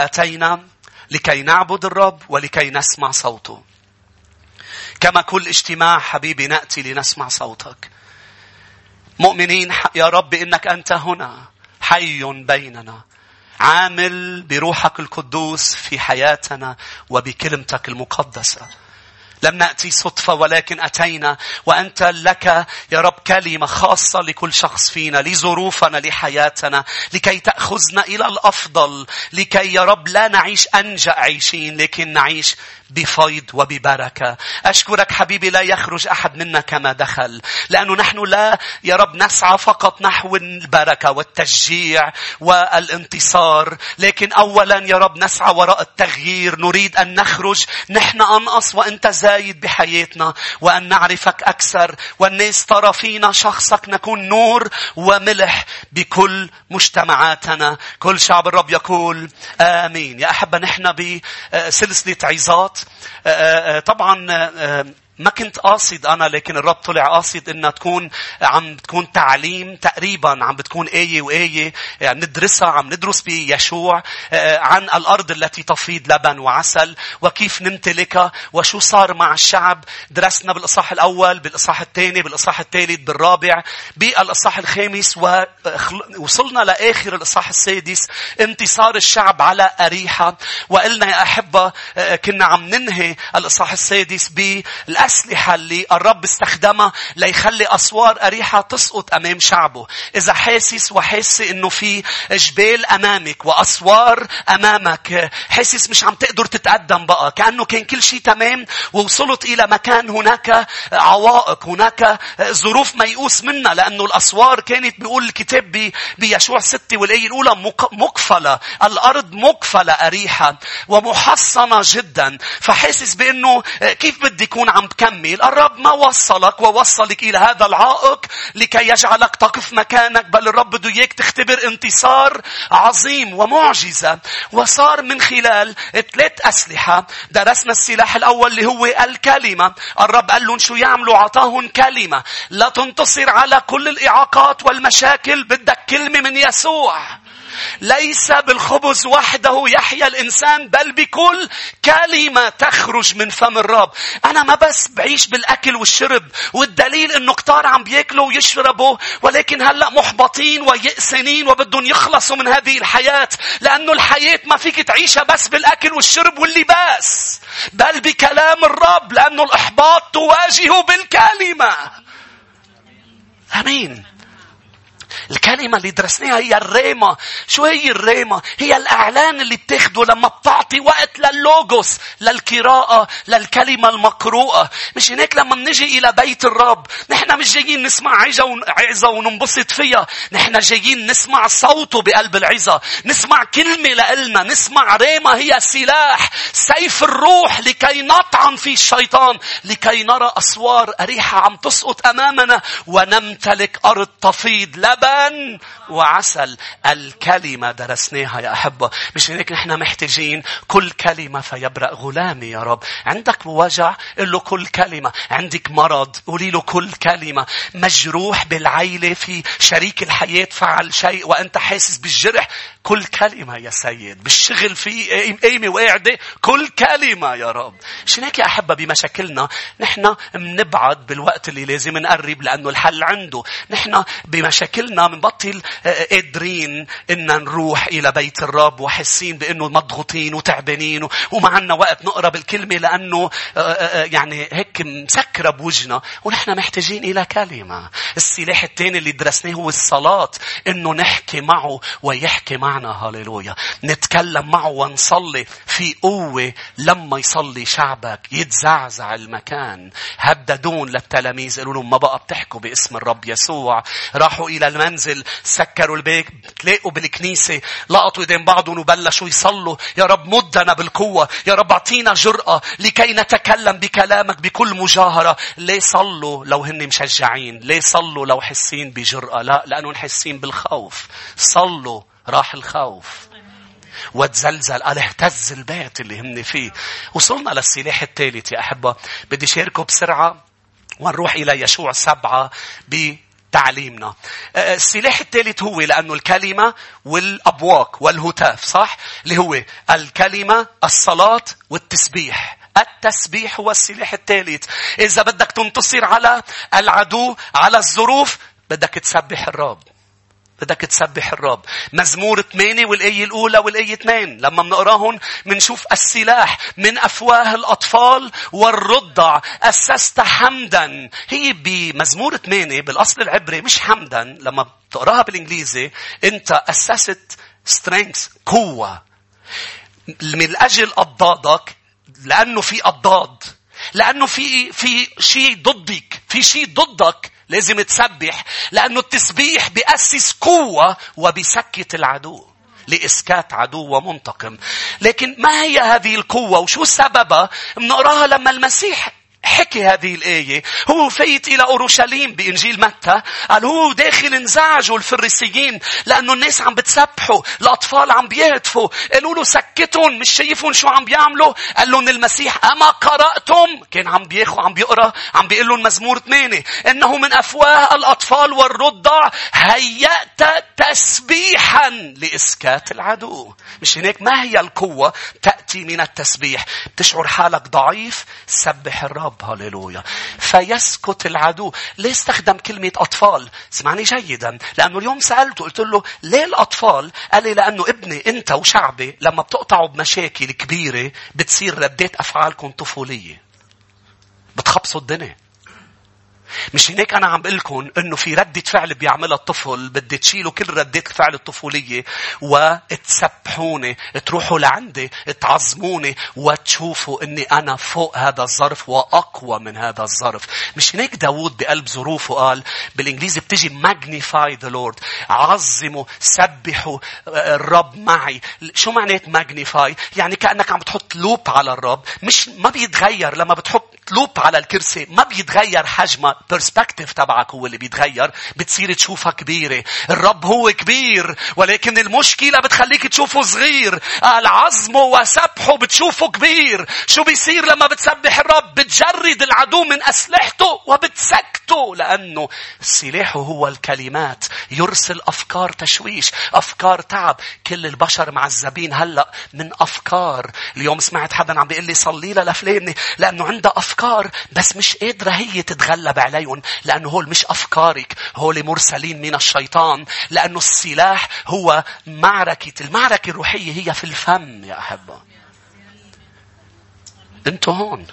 أتينا لكي نعبد الرب ولكي نسمع صوته. كما كل اجتماع حبيبي نأتي لنسمع صوتك. مؤمنين يا رب إنك أنت هنا حي بيننا. عامل بروحك القدوس في حياتنا وبكلمتك المقدسة لم نأتي صدفة ولكن أتينا. وأنت لك يا رب كلمة خاصة لكل شخص فينا لظروفنا لحياتنا لكي تأخذنا إلى الأفضل لكي يا رب لا نعيش أنجأ عيشين لكن نعيش بفيض وببركة. أشكرك حبيبي لا يخرج أحد منا كما دخل. لأنه نحن لا يا رب نسعى فقط نحو البركة والتشجيع والانتصار. لكن أولا يا رب نسعى وراء التغيير. نريد أن نخرج نحن أنقص وأنت زايد بحياتنا. وأن نعرفك أكثر. والناس ترى فينا شخصك. نكون نور وملح بكل مجتمعاتنا. كل شعب الرب يقول آمين. يا أحبة نحن بسلسلة عظات. طبعا آه، ما كنت قاصد أنا لكن الرب طلع قاصد إنها تكون عم تكون تعليم تقريبا عم بتكون آية وآية يعني ندرسها عم ندرس بيشوع آه، عن الأرض التي تفيض لبن وعسل وكيف نمتلكها وشو صار مع الشعب. درسنا بالإصحاح الأول بالإصحاح الثاني بالإصحاح الثالث بالرابع بالإصحاح الخامس ووصلنا لآخر الإصحاح السادس. انتصار الشعب على أريحة. وقلنا يا أحبة آه، كنا عم ننهي الإصحاح السادس بالأسفل الأسلحة اللي الرب استخدمها ليخلي أسوار أريحة تسقط أمام شعبه. إذا حاسس وحاسة إنه في جبال أمامك وأسوار أمامك حاسس مش عم تقدر تتقدم بقى كأنه كان كل شيء تمام ووصلت إلى مكان هناك عوائق هناك ظروف ميؤوس منها لأنه الأسوار كانت بيقول الكتاب بيشوع ستة والآية الأولى مقفلة الأرض مقفلة أريحة ومحصنة جدا فحاسس بأنه كيف بدي يكون عم تكمل. الرب ما وصلك ووصلك إلى هذا العائق لكي يجعلك تقف مكانك بل الرب بده إياك تختبر انتصار عظيم ومعجزة. وصار من خلال ثلاث أسلحة. درسنا السلاح الأول اللي هو الكلمة. الرب قال لهم شو يعملوا؟ عطاهم كلمة. لا تنتصر على كل الإعاقات والمشاكل. بدك كلمة من يسوع. ليس بالخبز وحده يحيا الإنسان بل بكل كلمة تخرج من فم الرب. أنا ما بس بعيش بالأكل والشرب والدليل إنه كتار عم بياكلوا ويشربوا ولكن هلأ محبطين ويأسنين وبدهم يخلصوا من هذه الحياة لأنه الحياة ما فيك تعيشها بس بالأكل والشرب واللباس بل بكلام الرب لأنه الإحباط تواجهه بالكلمة. أمين. الكلمة اللي درسناها هي الريمة. شو هي الريمة؟ هي الإعلان اللي بتاخده لما بتعطي وقت للوجوس، للقراءة، للكلمة المقروءة. مش هناك لما بنجي إلى بيت الرب، نحن مش جايين نسمع عظة وننبسط فيها. نحن جايين نسمع صوته بقلب العظة. نسمع كلمة لإلنا. نسمع ريمة هي سلاح. سيف الروح لكي نطعن في الشيطان. لكي نرى أسوار أريحة عم تسقط أمامنا ونمتلك أرض تفيض لبن لبن وعسل. الكلمة درسناها يا أحبة. مش هيك نحن محتاجين كل كلمة فيبرأ غلامي يا رب. عندك وجع؟ قل له كل كلمة. عندك مرض؟ قولي له كل كلمة. مجروح بالعيلة في شريك الحياة فعل شيء وأنت حاسس بالجرح. كل كلمة يا سيد بالشغل في قيمة وقاعدة كل كلمة يا رب. عشان هيك يا أحبة بمشاكلنا؟ نحن منبعد بالوقت اللي لازم نقرب لأنه الحل عنده. نحن بمشاكلنا منبطل آه، قادرين إن نروح إلى بيت الرب وحاسين بأنه مضغوطين وتعبانين وما عنا وقت نقرأ بالكلمة لأنه آه، آه، يعني هيك مسكرة بوجنا ونحن محتاجين إلى كلمة. السلاح الثاني اللي درسناه هو الصلاة إنه نحكي معه ويحكي معنا. معنا هاليلويا نتكلم معه ونصلي في قوة لما يصلي شعبك يتزعزع المكان. هددون للتلاميذ قالوا لهم ما بقى بتحكوا باسم الرب يسوع. راحوا إلى المنزل سكروا البيت تلاقوا بالكنيسة لقطوا ايدين بعضهم وبلشوا يصلوا. يا رب مدنا بالقوة. يا رب اعطينا جرأة لكي نتكلم بكلامك بكل مجاهرة. ليه صلوا لو هن مشجعين؟ ليه صلوا لو حسين بجرأة؟ لا لأنهم حسين بالخوف. صلوا راح الخوف وتزلزل. قال اهتز البيت اللي هن فيه. وصلنا للسلاح الثالث يا أحبة. بدي شاركه بسرعة ونروح إلى يشوع سبعة تعليمنا آه، السلاح الثالث هو لأنه الكلمة والأبواق والهتاف صح؟ اللي هو الكلمة الصلاة والتسبيح. التسبيح هو السلاح الثالث إذا بدك تنتصر على العدو على الظروف بدك تسبح الرب. بدك تسبح الرب. مزمور 8 والآية الأولى والآية 2 لما بنقراهم بنشوف السلاح من أفواه الأطفال والرضع. أسست حمدا. هي بمزمور 8 بالأصل العبري مش حمدا. لما بتقراها بالإنجليزي أنت أسست strength قوة. من أجل أضدادك لأنه في أضداد. لأنه في في شيء ضدك. في شيء ضدك. لازم تسبح لأنه التسبيح بيأسس قوة وبيسكت العدو لإسكات عدو ومنتقم. لكن ما هي هذه القوة؟ وشو سببها؟ بنقراها لما المسيح حكي هذه الآية. هو فايت إلى أورشليم بإنجيل متى؟ قال هو داخل انزعجوا الفريسيين لأنه الناس عم بتسبحوا الأطفال عم بيهتفوا. قالوا له سكتهم مش شايفهم شو عم بيعملوا. قال لهم المسيح أما قرأتم؟ كان عم بياخو عم بيقرأ عم بيقول لهم مزمور 8 إنه من أفواه الأطفال والرضع هيأت تسبيحا لإسكات العدو. مش هناك ما هي القوة تأتي من التسبيح؟ بتشعر حالك ضعيف؟ سبح الرب. الرب هللويا فيسكت العدو. ليه استخدم كلمة أطفال. اسمعني جيدا. لأنه اليوم سألته قلت له ليه الأطفال؟ قال لي لأنه ابني أنت وشعبي لما بتقطعوا بمشاكل كبيرة بتصير ردات أفعالكم طفولية. بتخبصوا الدنيا. مش هناك أنا عم بقول لكم إنه في ردة فعل بيعملها الطفل بدي تشيلوا كل ردات الفعل الطفولية وتسبحوني تروحوا لعندي تعظموني وتشوفوا إني أنا فوق هذا الظرف وأقوى من هذا الظرف. مش هناك داود بقلب ظروفه قال؟ بالإنجليزي بتجي magnify the Lord عظموا سبحوا الرب معي. شو معنات magnify يعني كأنك عم بتحط loupe على الرب. مش ما بيتغير. لما بتحط loupe على الكرسي ما بيتغير حجمها ال perspective تبعك هو اللي بيتغير بتصير تشوفها كبيرة. الرب هو كبير ولكن المشكلة بتخليك تشوفه صغير. قال عظمه وسبحه بتشوفه كبير. شو بيصير لما بتسبح الرب؟ بتجرد العدو من أسلحته وبتسكته لأنه سلاحه هو الكلمات. يرسل أفكار تشويش أفكار تعب. كل البشر معذبين هلأ من أفكار. اليوم سمعت حدا عم بيقول لي صلي لها لفلانة لأنه عندها أفكار بس مش قادرة هي تتغلب عليهم لأنه هول مش أفكارك هول مرسلين من الشيطان لأنه السلاح هو معركة المعركة الروحية هي في الفم يا أحبة. أنتوا هون.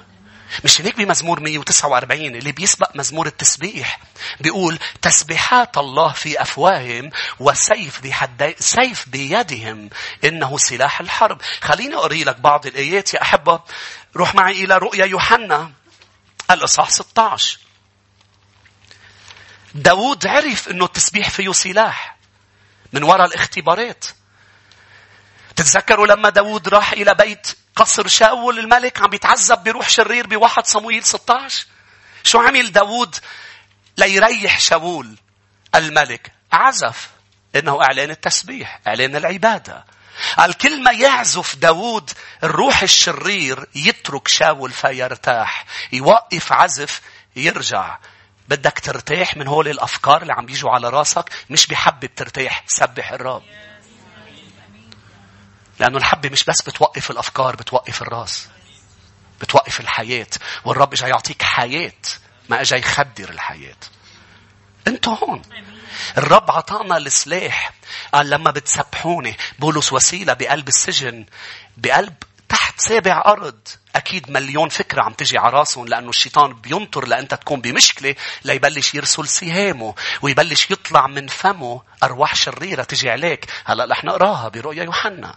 مش هيك بمزمور 149 اللي بيسبق مزمور التسبيح. بيقول تسبيحات الله في أفواههم وسيف بحد سيف بيدهم. إنه سلاح الحرب. خليني أقري لك بعض الآيات يا أحبة. روح معي إلى رؤيا يوحنا الإصحاح 16 داود عرف إنه التسبيح فيه سلاح من وراء الاختبارات. تتذكروا لما داود راح إلى بيت قصر شاول الملك عم بيتعذب بروح شرير بواحد صمويل 16 شو عمل داود ليريح شاول الملك؟ عزف إنه اعلان التسبيح اعلان العبادة. قال كل ما يعزف داود الروح الشرير يترك شاول فيرتاح يوقف عزف يرجع. بدك ترتاح من هول الأفكار اللي عم بيجوا على راسك مش بحبة ترتاح سبح الرب. لأنه الحبة مش بس بتوقف الأفكار بتوقف الراس بتوقف الحياة. والرب اجى يعطيك حياة ما اجى يخدر الحياة. أنتوا هون. الرب عطانا السلاح. قال لما بتسبحوني بولس وسيلة بقلب السجن بقلب تحت سابع أرض. أكيد مليون فكرة عم تجي على راسهم لأنه الشيطان بينطر لأنت تكون بمشكلة ليبلش يرسل سهامه ويبلش يطلع من فمه. أرواح شريرة تجي عليك. هلأ رح نقراها برؤيا يوحنا.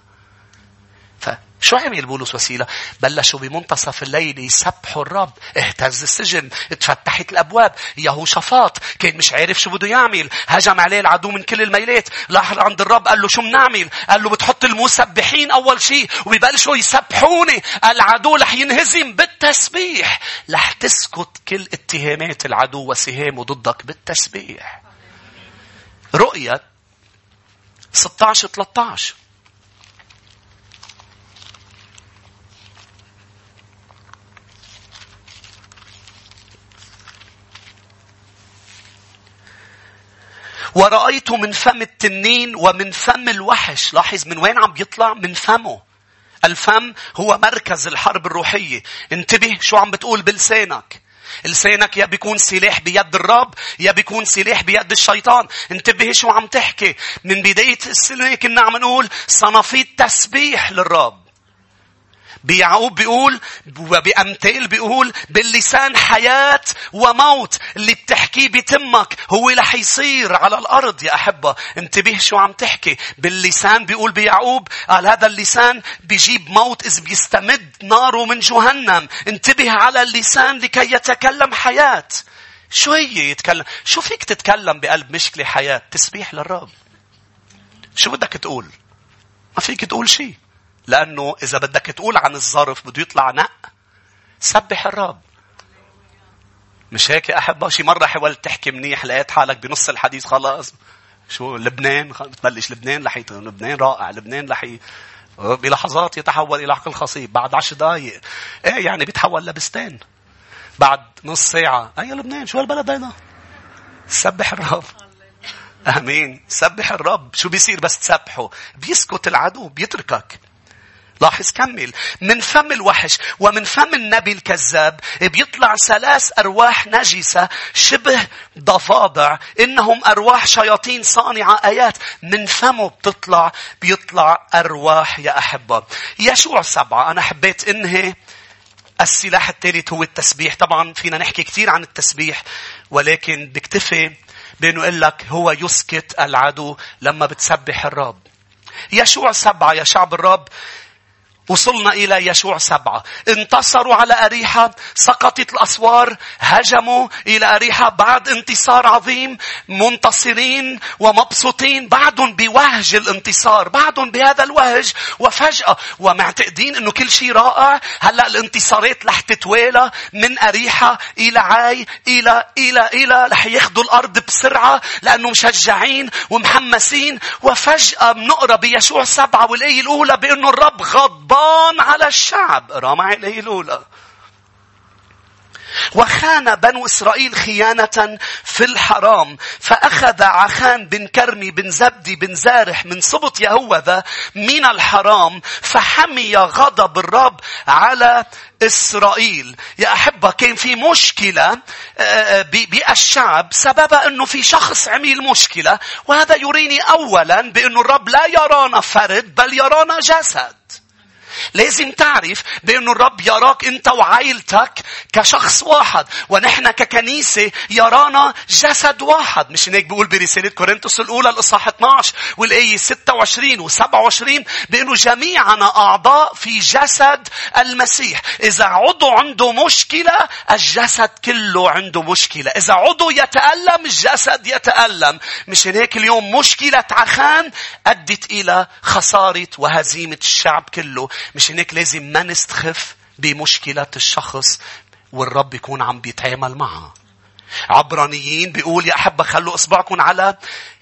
فشو عمل بولس وسيلة؟ بلشوا بمنتصف الليل يسبحوا الرب. اهتز السجن. اتفتحت الأبواب. يهوشافاط كان مش عارف شو بده يعمل. هجم عليه العدو من كل الميلات. راح عند الرب قال له شو بنعمل؟ قال له بتحط المسبحين أول شيء وبيبلشوا يسبحوني. العدو رح ينهزم بالتسبيح. رح تسكت كل اتهامات العدو وسهامه ضدك بالتسبيح. رؤية 16 13 ورأيت من فم التنين ومن فم الوحش. لاحظ من وين عم بيطلع؟ من فمه. الفم هو مركز الحرب الروحية. انتبه شو عم بتقول بلسانك. لسانك يا بيكون سلاح بيد الرب يا بيكون سلاح بيد الشيطان. انتبه شو عم تحكي. من بداية السنة كنا عم نقول صنافيت تسبيح للرب. بيعقوب بيقول وبأمثال بيقول باللسان حياة وموت اللي بتحكيه بتمك هو رح يصير على الأرض يا أحبة. انتبه شو عم تحكي. باللسان بيقول بيعقوب قال هذا اللسان بيجيب موت إذ بيستمد ناره من جهنم. انتبه على اللسان لكي يتكلم حياة. شو هي يتكلم؟ شو فيك تتكلم بقلب مشكلة حياة؟ تسبيح للرب. شو بدك تقول؟ ما فيك تقول شيء. لأنه إذا بدك تقول عن الظرف بده يطلع نق سبح الرب. مش هيك يا أحبة؟ شي مرة حاولت تحكي منيح لقيت حالك بنص الحديث خلاص. شو لبنان؟ بتبلش لبنان رح لبنان رائع لبنان رح بلحظات يتحول إلى عقل خصيب. بعد عشر دقايق إيه يعني بيتحول لبستان. بعد نص ساعة أي لبنان؟ شو هالبلد هيدا؟ سبح الرب. آمين. سبح الرب. شو بيصير بس تسبحه؟ بيسكت العدو بيتركك. لاحظ كمل. من فم الوحش ومن فم النبي الكذاب بيطلع ثلاث أرواح نجسة شبه ضفادع إنهم أرواح شياطين صانعة آيات. من فمه بتطلع بيطلع أرواح يا أحبة. يشوع سبعة أنا حبيت إنهي السلاح الثالث هو التسبيح. طبعا فينا نحكي كثير عن التسبيح ولكن بكتفي بأنه يقول لك هو يسكت العدو لما بتسبح الرب. يشوع سبعة يا شعب الرب وصلنا إلى يشوع سبعة. انتصروا على أريحة سقطت الأسوار هجموا إلى أريحة بعد انتصار عظيم منتصرين ومبسوطين بعدهم بوهج الانتصار بعدهم بهذا الوهج وفجأة ومعتقدين أنه كل شيء رائع. هلأ الانتصارات رح تتوالى من أريحة إلى عاي إلى إلى إلى رح ياخذوا الأرض بسرعة لأنه مشجعين ومحمسين. وفجأة بنقرأ بيشوع سبعة والآية الأولى بأنه الرب غضبان غضبان على الشعب. رمع إليه الأولى وخان بنو إسرائيل خيانة في الحرام. فأخذ عخان بن كرمي بن زبدي بن زارح من سبط يهوذا من الحرام. فحمي غضب الرب على إسرائيل. يا أحبة كان في مشكلة آه، آه، بالشعب. سببها أنه في شخص عمل مشكلة. وهذا يريني أولا بأنه الرب لا يرانا فرد بل يرانا جسد. لازم تعرف بأن الرب يراك أنت وعائلتك كشخص واحد ونحن ككنيسة يرانا جسد واحد. مش هيك بيقول برسالة كورنثوس الأولى الإصحاح 12 والآية 26 و27 بأنه جميعنا أعضاء في جسد المسيح. إذا عضو عنده مشكلة الجسد كله عنده مشكلة. إذا عضو يتألم الجسد يتألم. مش هيك اليوم مشكلة عخان أدت إلى خسارة وهزيمة الشعب كله. مش هناك لازم ما نستخف بمشكلة الشخص والرب يكون عم بيتعامل معها. عبرانيين بيقول يا أحبة خلوا إصبعكم على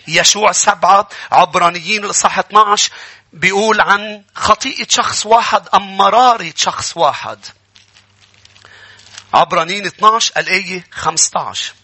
يشوع سبعة عبرانيين الإصحاح 12 بيقول عن خطيئة شخص واحد أم مرارة شخص واحد. عبرانيين 12 الآية 15.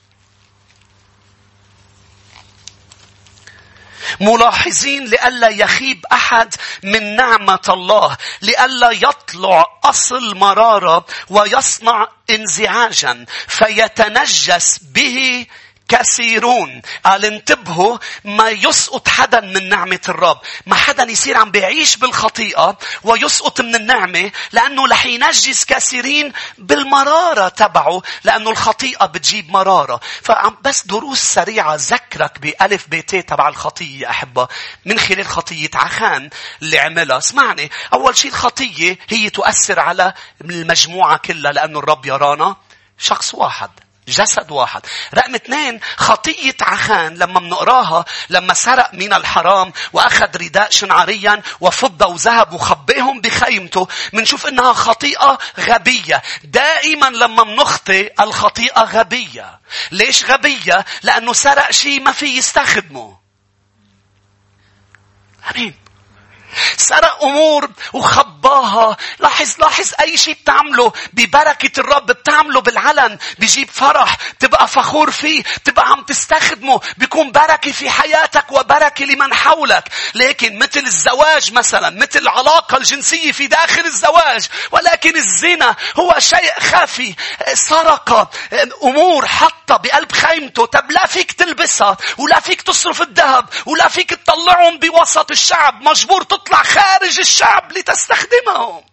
ملاحظين لئلا يخيب أحد من نعمة الله لئلا يطلع أصل مرارة ويصنع انزعاجا فيتنجس به كثيرون. قال انتبهوا ما يسقط حدا من نعمة الرب. ما حدا يصير عم بيعيش بالخطيئة ويسقط من النعمة لأنه رح ينجس كثيرين بالمرارة تبعه لأنه الخطيئة بتجيب مرارة. فعم بس دروس سريعة ذكرك بألف بيتي تبع الخطية أحبة. من خلال خطية عخان اللي عملها. اسمعني. أول شيء الخطية هي تؤثر على المجموعة كلها لأنه الرب يرانا. شخص واحد. جسد واحد. رقم اثنين خطية عخان لما بنقراها لما سرق من الحرام وأخذ رداء شنعريا وفضة وذهب وخبئهم بخيمته منشوف إنها خطيئة غبية. دائما لما بنخطئ الخطيئة غبية. ليش غبية؟ لأنه سرق شيء ما في يستخدمه. أمين. سرق أمور وخباها. لاحظ لاحظ أي شيء بتعمله. ببركة الرب بتعمله بالعلن. بيجيب فرح. تبقى فخور فيه. تبقى عم تستخدمه. بيكون بركة في حياتك وبركة لمن حولك. لكن مثل الزواج مثلا. مثل العلاقة الجنسية في داخل الزواج. ولكن الزنا هو شيء خفي. سرق. أمور حطها بقلب خيمته. طب لا فيك تلبسها. ولا فيك تصرف الذهب. ولا فيك تطلعهم بوسط الشعب. مجبور تطلع خارج الشعب لتستخدمهم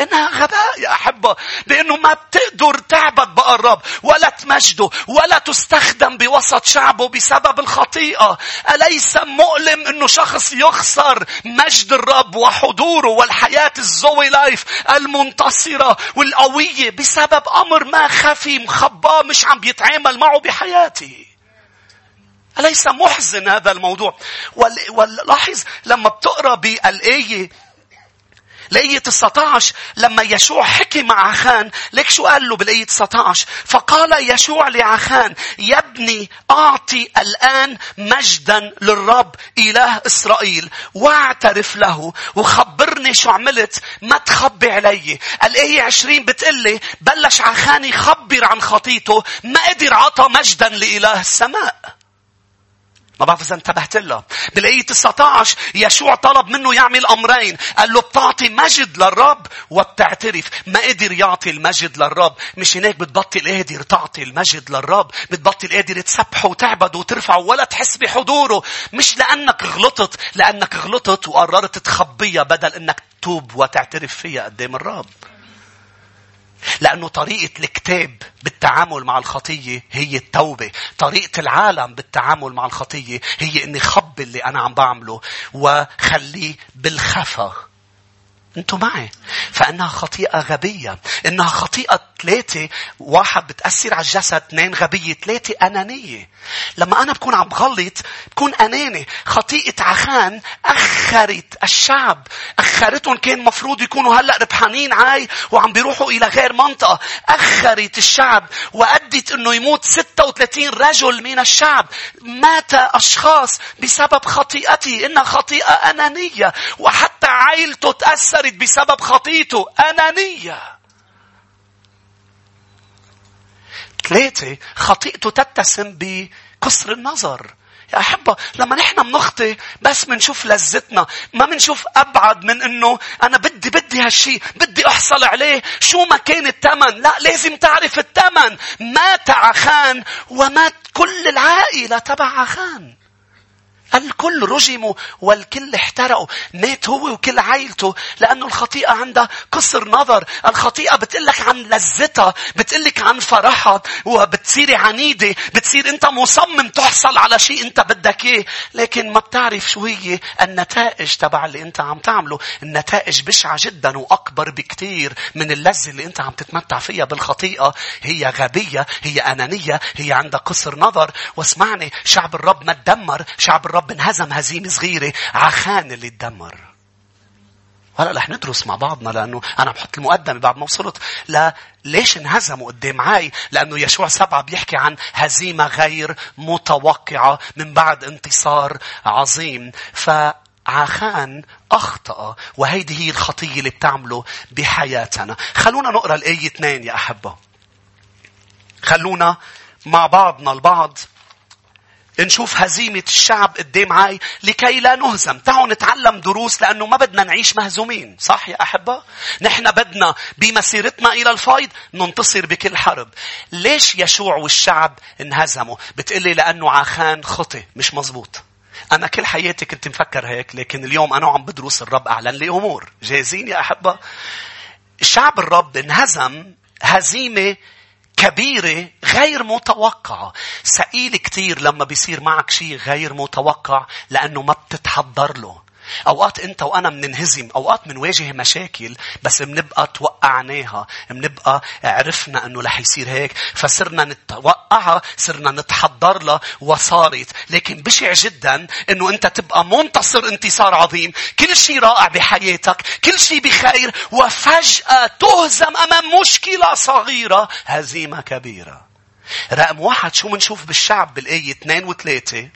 إنها غباء يا أحبة بأنه ما بتقدر تعبد بقى الرب ولا تمجده ولا تستخدم بوسط شعبه بسبب الخطيئة. أليس مؤلم أنه شخص يخسر مجد الرب وحضوره والحياة الزوي لايف المنتصرة والقوية بسبب أمر ما خفي مخباه مش عم بيتعامل معه بحياته؟ أليس محزن هذا الموضوع؟ ولاحظ لما بتقرأ بالآية الآية 19 لما يشوع حكي مع عخان ليك شو قال له بالآية 19 فقال يشوع لعخان يا ابني أعطي الآن مجدا للرب إله إسرائيل واعترف له وخبرني شو عملت ما تخبي علي. الآية 20 بتقلي بلش عخان يخبر عن خطيته ما قدر عطى مجدا لإله السماء. ما بعرف إذا انتبهت لها. بالآية 19 يشوع طلب منه يعمل أمرين. قال له بتعطي مجد للرب وبتعترف. ما قدر يعطي المجد للرب. مش هناك بتبطل قادر تعطي المجد للرب. بتبطل قادر تسبحه وتعبده وترفعه ولا تحس بحضوره. مش لأنك غلطت. لأنك غلطت وقررت تخبيها بدل أنك تتوب وتعترف فيها قدام الرب. لأنه طريقة الكتاب بالتعامل مع الخطية هي التوبة. طريقة العالم بالتعامل مع الخطية هي إني خبي اللي أنا عم بعمله وخليه بالخفا. أنتوا معي. فإنها خطيئة غبية. إنها خطيئة ثلاثة. واحد بتأثر على الجسد اثنين غبية ثلاثة أنانية. لما أنا بكون عم بغلط بكون أناني. خطيئة عخان أخرت الشعب. أخرتهم كان مفروض يكونوا هلأ ربحانين عاي وعم بيروحوا إلى غير منطقة. أخرت الشعب وأدت إنه يموت 36 رجل من الشعب. مات أشخاص بسبب خطيئتي. إنها خطيئة أنانية. وحتى عائلته تاثر خسرت بسبب خطيته. أنانية. ثلاثة خطيئته تتسم بقصر النظر. يا أحبة لما نحن بنخطي بس منشوف لذتنا ما منشوف أبعد من أنه أنا بدي بدي هالشي بدي أحصل عليه. شو ما كان الثمن لا لازم تعرف الثمن مات عخان ومات كل العائلة تبع عخان. الكل رجموا والكل احترقوا. مات هو وكل عائلته لأنه الخطيئة عندها قصر نظر. الخطيئة بتقلك عن لذتها بتقلك عن فرحها وبتصيري عنيدة بتصير أنت مصمم تحصل على شيء أنت بدك إيه لكن ما بتعرف شو هي؟ النتائج تبع اللي أنت عم تعمله. النتائج بشعة جدا وأكبر بكتير من اللذة اللي أنت عم تتمتع فيها بالخطيئة. هي غبية هي أنانية هي عندها قصر نظر. واسمعني شعب الرب ما تدمر شعب الرب الرب انهزم هزيمة صغيرة عخان اللي تدمر. هلا رح ندرس مع بعضنا لأنه أنا بحط المقدمة بعد ما وصلت لا ليش انهزموا قدام عاي؟ لأنه يشوع سبعة بيحكي عن هزيمة غير متوقعة من بعد انتصار عظيم فعخان أخطأ وهيدي هي الخطية اللي بتعمله بحياتنا خلونا نقرأ الآية 2 يا أحبة خلونا مع بعضنا البعض نشوف هزيمة الشعب قدام عاي لكي لا نهزم. تعالوا نتعلم دروس لأنه ما بدنا نعيش مهزومين. صح يا أحبة؟ نحن بدنا بمسيرتنا إلى الفايض ننتصر بكل حرب. ليش يشوع والشعب انهزموا؟ بتقلي لأنه عخان خطي. مش مزبوط. أنا كل حياتي كنت مفكر هيك لكن اليوم أنا عم بدرس الرب أعلن لي أمور. جاهزين يا أحبة؟ شعب الرب انهزم هزيمة كبيرة غير متوقعة. سئيل كتير لما بيصير معك شيء غير متوقع لأنه ما بتتحضر له. أوقات أنت وأنا بننهزم، أوقات بنواجه مشاكل بس بنبقى توقعناها، بنبقى عرفنا أنه رح يصير هيك، فصرنا نتوقعها، صرنا نتحضر لها وصارت، لكن بشع جدا أنه أنت تبقى منتصر انتصار عظيم، كل شيء رائع بحياتك، كل شيء بخير، وفجأة تهزم أمام مشكلة صغيرة، هزيمة كبيرة. رقم واحد شو منشوف بالشعب بالآية اثنين وثلاثة؟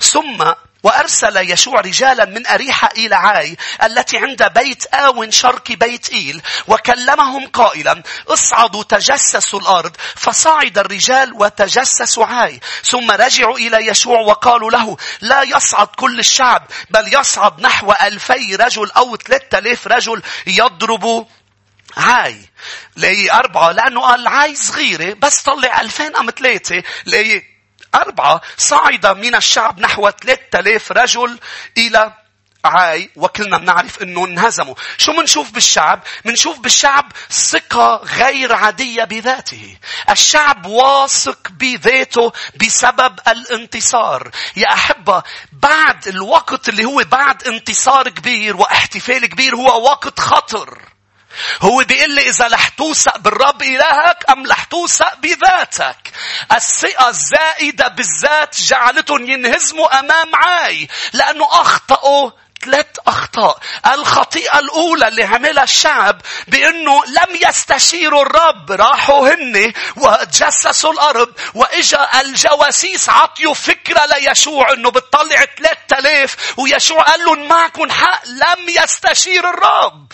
ثم وأرسل يشوع رجالا من أريحة إلى عاي التي عند بيت آون شرق بيت إيل وكلمهم قائلا اصعدوا تجسسوا الأرض. فصعد الرجال وتجسسوا عاي. ثم رجعوا إلى يشوع وقالوا له لا يصعد كل الشعب بل يصعد نحو ألفي رجل أو ثلاثة آلاف رجل يضربوا عاي. ليه أربعة لأنه قال عاي صغيرة بس طلع ألفين أم ثلاثة. ليه أربعة صعد من الشعب نحو ثلاثة آلاف رجل إلى عاي وكلنا بنعرف إنه انهزموا. شو منشوف بالشعب؟ منشوف بالشعب ثقة غير عادية بذاته. الشعب واثق بذاته بسبب الانتصار. يا أحبة بعد الوقت اللي هو بعد انتصار كبير واحتفال كبير هو وقت خطر. هو بيقول لي إذا رح توثق بالرب إلهك أم رح توثق بذاتك. الثقة الزائدة بالذات جعلتهم ينهزموا أمام عاي لأنه أخطأوا ثلاث أخطاء. الخطيئة الأولى اللي عملها الشعب بأنه لم يستشيروا الرب. راحوا هن وتجسسوا الأرض وإجا الجواسيس عطيوا فكرة ليشوع أنه بتطلع ثلاثة آلاف ويشوع قال لهم معكم حق لم يستشير الرب.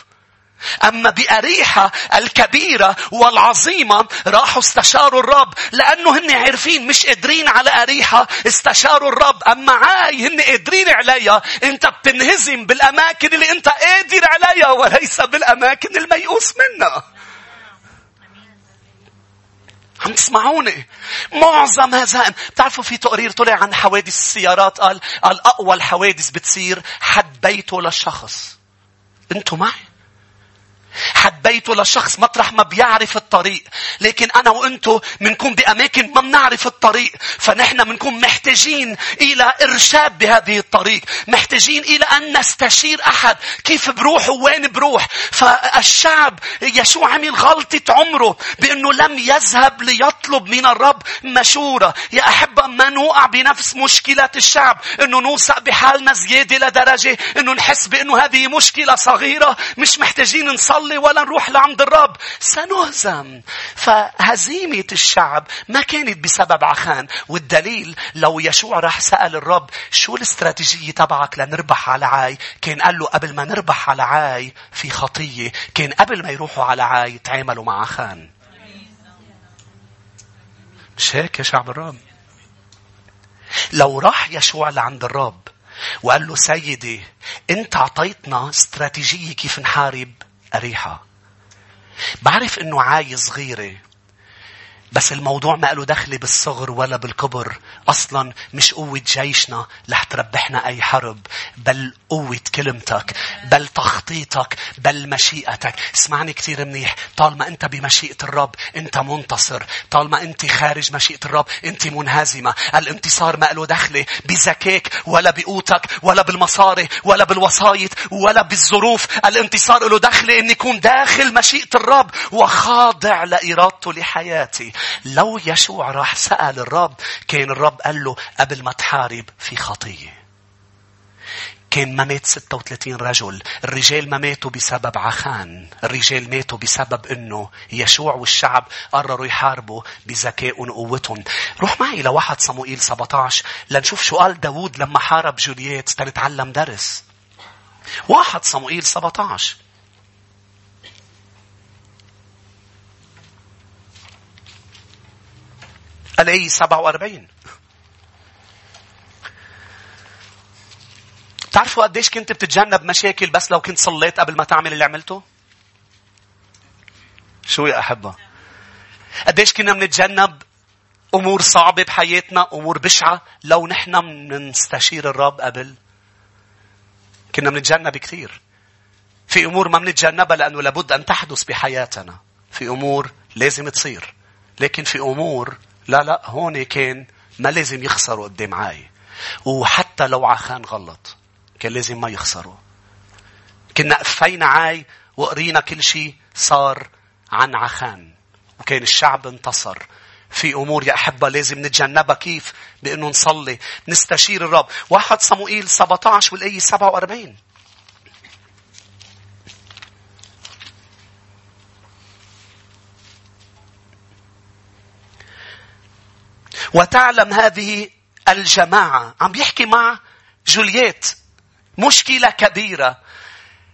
أما بأريحة الكبيرة والعظيمة راحوا استشاروا الرب لأنه هن عارفين مش قادرين على أريحة استشاروا الرب. أما عاي هن قادرين عليها أنت بتنهزم بالأماكن اللي أنت قادر عليها وليس بالأماكن الميؤوس منها عم تسمعوني؟ معظم هذا بتعرفوا في تقرير طلع عن حوادث السيارات قال قال أقوى الحوادث بتصير حد بيته للشخص أنتوا معي؟ Had حبيته لشخص مطرح ما بيعرف الطريق. لكن أنا وأنتو منكون بأماكن ما بنعرف الطريق. فنحن منكون محتاجين إلى إرشاد بهذه الطريق. محتاجين إلى أن نستشير أحد. كيف بروح وين بروح. فالشعب يشوع عمل غلطة عمره بأنه لم يذهب ليطلب من الرب مشورة. يا أحبة ما نوقع بنفس مشكلة الشعب. أنه نوثق بحالنا زيادة لدرجة أنه نحس بأنه هذه مشكلة صغيرة. مش محتاجين نصلي ولا نروح لعند الرب. سنهزم. فهزيمة الشعب ما كانت بسبب عخان. والدليل لو يشوع راح سأل الرب شو الاستراتيجية تبعك لنربح على عاي؟ كان قال له قبل ما نربح على عاي في خطية. كان قبل ما يروحوا على عاي تعاملوا مع عخان. مش هيك يا شعب الرب؟ لو راح يشوع لعند الرب وقال له سيدي انت اعطيتنا استراتيجية كيف نحارب أريحة. بعرف إنه عاي صغيرة بس الموضوع ما له دخل بالصغر ولا بالكبر. أصلا مش قوة جيشنا رح تربحنا أي حرب. بل قوة كلمتك. بل تخطيطك. بل مشيئتك. اسمعني كثير منيح. طالما أنت بمشيئة الرب أنت منتصر. طالما أنت خارج مشيئة الرب أنت منهزمة. الانتصار ما له دخل بذكاك ولا بقوتك ولا بالمصاري ولا بالوسايط ولا بالظروف. الانتصار له دخل أن يكون داخل مشيئة الرب وخاضع لإرادته لحياتي. لو يشوع راح سأل الرب كان الرب قال له قبل ما تحارب في خطية. كان ما مات 36 رجل. الرجال ما ماتوا بسبب عخان. الرجال ماتوا بسبب إنه يشوع والشعب قرروا يحاربوا بذكاء وقوتهم. روح معي لواحد صموئيل 17 لنشوف شو قال داود لما حارب جولييت. تنتعلم درس. واحد صموئيل 17 الآية 47 تعرفوا قديش كنت بتتجنب مشاكل بس لو كنت صليت قبل ما تعمل اللي عملته؟ شو يا أحبة؟ قديش كنا بنتجنب أمور صعبة بحياتنا، أمور بشعة، لو نحن بنستشير الرب قبل كنا بنتجنب كثير. في أمور ما بنتجنبها لأنه لابد أن تحدث بحياتنا. في أمور لازم تصير. لكن في أمور لا لا هون كان ما لازم يخسروا قدام عاي. وحتى لو عخان غلط كان لازم ما يخسروا. كنا قفينا عاي وقرينا كل شيء صار عن عخان. وكان الشعب انتصر. في أمور يا أحبة لازم نتجنبها. كيف؟ بأنه نصلي نستشير الرب. واحد صموئيل 17 والآية 47 وتعلم هذه الجماعة. عم بيحكي مع جولييت. مشكلة كبيرة.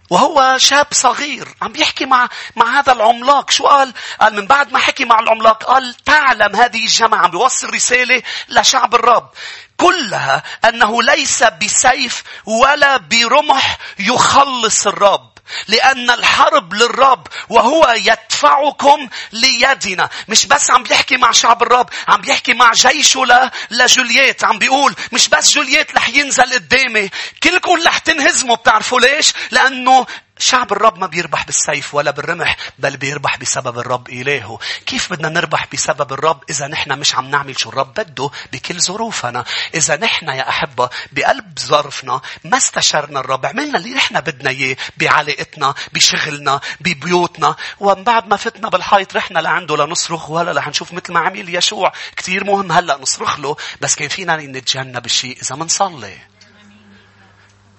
وهو شاب صغير. عم بيحكي مع مع هذا العملاق. شو قال؟ قال من بعد ما حكي مع العملاق قال تعلم هذه الجماعة. عم بيوصل رسالة لشعب الرب. كلها أنه ليس بسيف ولا برمح يخلص الرب. لأن الحرب للرب وهو يدفعكم ليدنا. مش بس عم بيحكي مع شعب الرب عم بيحكي مع جيشه ل... لجولييت. عم بيقول مش بس جولييت رح ينزل قدامي كلكم رح تنهزموا. بتعرفوا ليش؟ لأنه شعب الرب ما بيربح بالسيف ولا بالرمح بل بيربح بسبب الرب إلهه. كيف بدنا نربح بسبب الرب؟ إذا نحن مش عم نعمل شو الرب بده بكل ظروفنا. إذا نحن يا أحبة بقلب ظرفنا ما استشرنا الرب عملنا اللي نحن بدنا إياه بعلاقتنا بشغلنا ببيوتنا. ومن بعد ما فتنا بالحيط رحنا لعنده لنصرخ ولا رح نشوف مثل ما عمل يشوع. كثير مهم هلأ نصرخ له بس كان فينا نتجنب الشيء إذا منصلي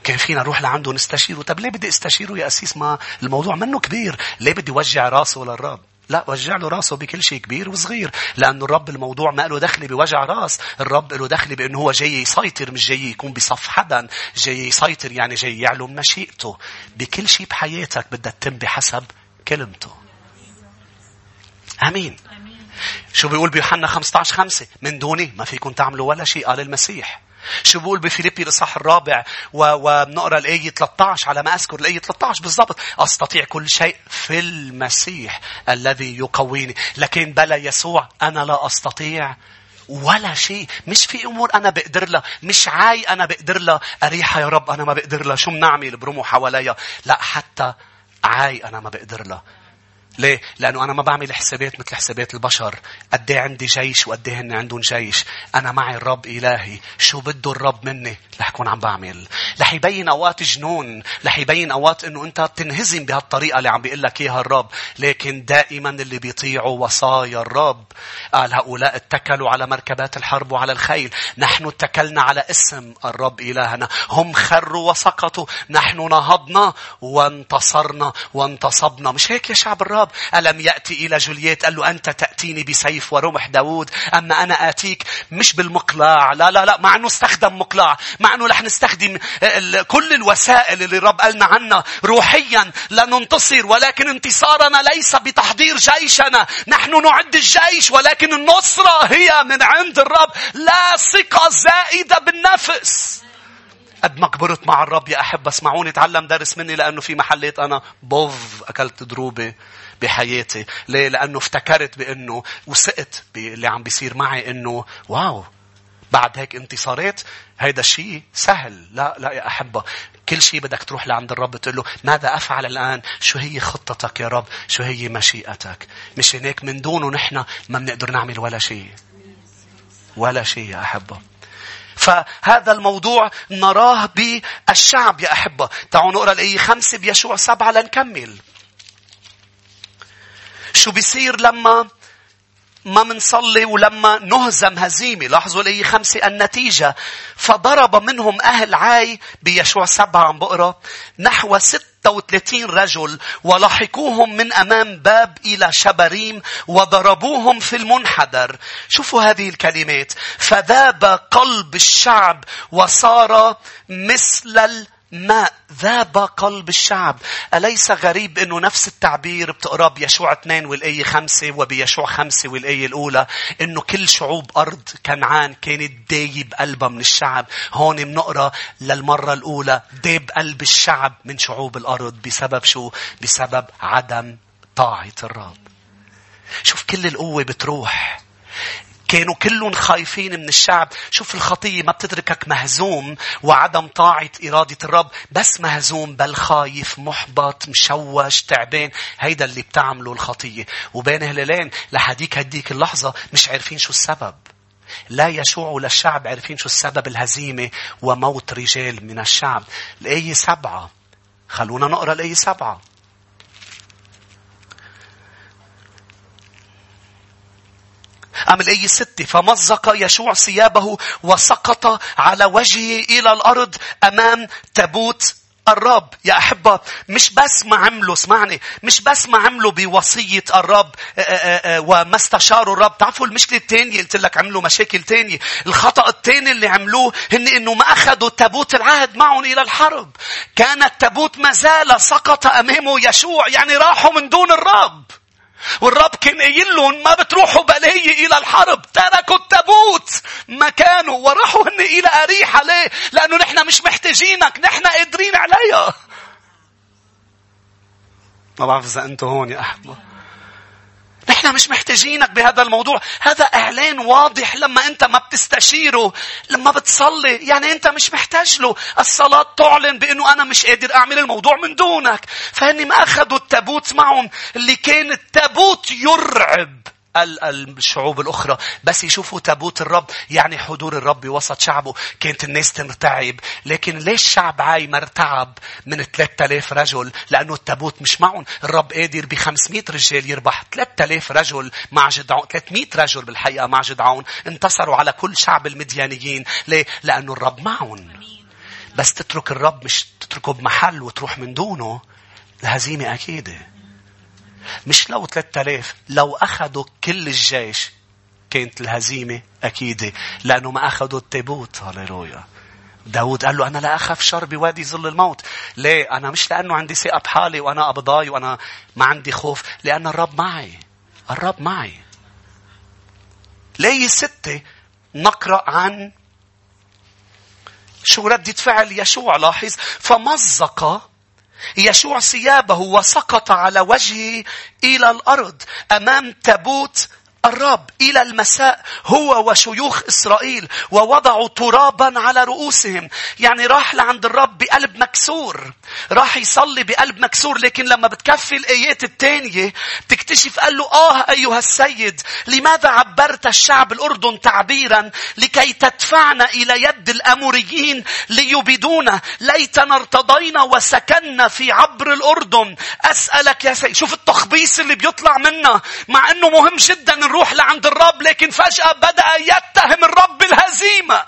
كان فينا نروح لعنده نستشيره طب ليه بدي استشيره يا أسيس؟ ما الموضوع منه كبير. ليه بدي وجع راسه للرب؟ لا وجع له راسه بكل شيء كبير وصغير. لأنه الرب الموضوع ما له دخل بوجع راس. الرب له دخل بأنه هو جاي يسيطر مش جاي يكون بصف حدا جاي يسيطر يعني جاي يعلم مشيئته. بكل شيء بحياتك بدها تتم بحسب كلمته. أمين. شو بيقول بيوحنا 15 خمسة؟ من دوني ما فيكم تعملوا ولا شيء قال المسيح. شو بقول بفيليبي الإصحاح الرابع؟ وبنقرا الآية 13 على ما أذكر الآية 13 بالضبط. أستطيع كل شيء في المسيح الذي يقويني. لكن بلا يسوع أنا لا أستطيع ولا شيء. مش في أمور أنا بقدر لها. مش عاي أنا بقدر لها. اريحها يا رب أنا ما بقدر لها. شو بنعمل؟ برموا حواليا. لا حتى عاي أنا ما بقدر لها. ليه؟ لأنه أنا ما بعمل حسابات مثل حسابات البشر. قد إيه عندي جيش وقد إيه هن عندهم جيش. أنا معي الرب إلهي. شو بده الرب مني؟ رح يكون عم بعمل. رح يبين أوقات جنون. رح يبين أوقات إنه أنت تنهزم بهالطريقة اللي عم بيقول لك إياها الرب. لكن دائما اللي بيطيعوا وصايا الرب. قال هؤلاء اتكلوا على مركبات الحرب وعلى الخيل. نحن اتكلنا على اسم الرب إلهنا. هم خروا وسقطوا. نحن نهضنا وانتصرنا وانتصبنا. مش هيك يا شعب الرب؟ الرب ألم يأتي إلى جولييت؟ قال له أنت تأتيني بسيف ورمح داود. أما أنا آتيك مش بالمقلاع. لا لا لا مع أنه استخدم مقلاع. مع أنه رح نستخدم كل الوسائل اللي الرب قالنا عنها روحيا. لننتصر ولكن انتصارنا ليس بتحضير جيشنا. نحن نعد الجيش ولكن النصرة هي من عند الرب. لا ثقة زائدة بالنفس. قد ما كبرت مع الرب يا أحب اسمعوني تعلم درس مني لأنه في محلات أنا بوف أكلت دروبة بحياتي. ليه؟ لأنه افتكرت بأنه وثقت باللي عم بيصير معي أنه واو بعد هيك انتصارات هيدا الشيء سهل. لا لا يا أحبة كل شيء بدك تروح لعند الرب تقول له ماذا أفعل الآن؟ شو هي خطتك يا رب؟ شو هي مشيئتك؟ مش هناك من دونه نحن ما بنقدر نعمل ولا شيء. ولا شيء يا أحبة. فهذا الموضوع نراه بالشعب يا أحبة. تعالوا نقرأ الآية خمسة بيشوع سبعة لنكمل. شو بيصير لما ما منصلي ولما نهزم هزيمة. لاحظوا لي خمسة النتيجة. فضرب منهم أهل عاي بيشوع سبعة عم بقرأ. نحو 36 رجل. ولحقوهم من أمام باب إلى شبريم وضربوهم في المنحدر. شوفوا هذه الكلمات. فذاب قلب الشعب وصار مثل ماء ذاب قلب الشعب. أليس غريب أنه نفس التعبير بتقرأ بيشوع اثنين والآية خمسة وبيشوع خمسة والآية الأولى أنه كل شعوب أرض كنعان كانت دايب قلبها من الشعب. هون بنقرأ للمرة الأولى دايب قلب الشعب من شعوب الأرض بسبب شو؟ بسبب عدم طاعة الرب. شوف كل القوة بتروح. كانوا كلهم خايفين من الشعب. شوف الخطية ما بتتركك مهزوم وعدم طاعة إرادة الرب. بس مهزوم بل خايف محبط مشوش تعبان. هيدا اللي بتعمله الخطية. وبين هلالين لحديك هديك اللحظة مش عارفين شو السبب. لا يشوع ولا الشعب عارفين شو السبب الهزيمة وموت رجال من الشعب. الآية سبعة. خلونا نقرأ الآية سبعة. أم الآية ستة فمزق يشوع ثيابه وسقط على وجهه إلى الأرض أمام تابوت الرب. يا أحبة مش بس ما عملوا اسمعني مش بس ما عملوا بوصية الرب آه، آه، آه، وما استشاروا الرب. تعرفوا المشكلة الثانية قلت لك عملوا مشاكل ثانية الخطأ الثاني اللي عملوه هن إنه ما أخذوا تابوت العهد معهم إلى الحرب. كان التابوت ما زال سقط أمامه يشوع يعني راحوا من دون الرب. والرب كان قايل لهم ما بتروحوا بلية إلى الحرب. تركوا التابوت. مكانه. وراحوا هن إلى أريحة. ليه؟ لأنه نحن مش محتاجينك. نحن قادرين عليها. ما بعرف إذا أنتوا هون يا أحبة نحن مش محتاجينك بهذا الموضوع. هذا إعلان واضح لما أنت ما بتستشيره لما بتصلي. يعني أنت مش محتاج له. الصلاة تعلن بأنه أنا مش قادر أعمل الموضوع من دونك. فهني ما أخذوا التابوت معهم اللي كان التابوت يرعب. الشعوب الأخرى بس يشوفوا تابوت الرب يعني حضور الرب وسط شعبه. كانت الناس ترتعب لكن ليش الشعب عاي مرتعب من 3000 رجل؟ لأنه التابوت مش معهم. الرب قادر ب 500 رجال يربح 3000 رجل مع جدعون 300 رجل بالحقيقة مع جدعون انتصروا على كل شعب المديانيين. ليه؟ لأنه الرب معهم. بس تترك الرب مش تتركه بمحل وتروح من دونه؟ الهزيمة أكيدة. مش لو 3000 لو أخذوا كل الجيش كانت الهزيمة أكيدة لأنه ما أخذوا التابوت هاليلويا داود قال له أنا لا أخاف شر بوادي ظل الموت. ليه؟ أنا مش لأنه عندي ثقة بحالي وأنا أبضاي وأنا ما عندي خوف. لأن الرب معي. الرب معي. ليه ستة نقرأ عن شو ردة فعل يشوع لاحظ فمزق يشوع ثيابه وسقط على وجهه إلى الأرض أمام تابوت الرب إلى المساء هو وشيوخ إسرائيل ووضعوا ترابا على رؤوسهم. يعني راح لعند الرب بقلب مكسور. راح يصلي بقلب مكسور لكن لما بتكفي الآيات الثانية تكتشف قال له آه أيها السيد لماذا عبرت الشعب الأردن تعبيرا لكي تدفعنا إلى يد الأموريين ليبيدونا ليتنا ارتضينا وسكننا في عبر الأردن. أسألك يا سيد شوف التخبيص اللي بيطلع منا مع أنه مهم جدا نروح لعند الرب لكن فجأة بدأ يتهم الرب بالهزيمة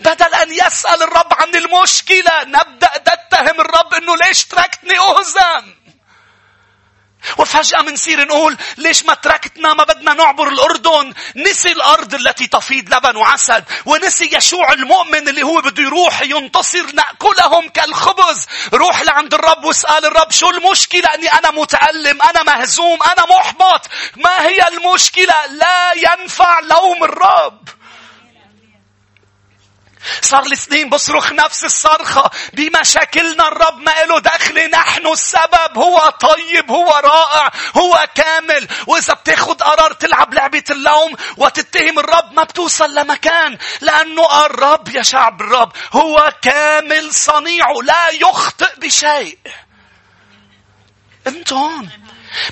بدل أن يسأل الرب عن المشكلة نبدأ نتهم الرب أنه ليش تركتني أهزم؟ وفجأة منصير نقول ليش ما تركتنا؟ ما بدنا نعبر الأردن. نسي الأرض التي تفيض لبن وعسل ونسي يشوع المؤمن اللي هو بده يروح ينتصر نأكلهم كالخبز. روح لعند الرب واسأل الرب شو المشكلة؟ أني أنا متألم أنا مهزوم أنا محبط. ما هي المشكلة؟ لا ينفع لوم الرب. صار لي سنين بصرخ نفس الصرخة. بمشاكلنا الرب ما له دخل. نحن السبب هو طيب هو رائع هو كامل. وإذا بتاخد قرار تلعب لعبة اللوم وتتهم الرب ما بتوصل لمكان. لأنه الرب يا شعب الرب هو كامل صنيعه لا يخطئ بشيء. انت هون.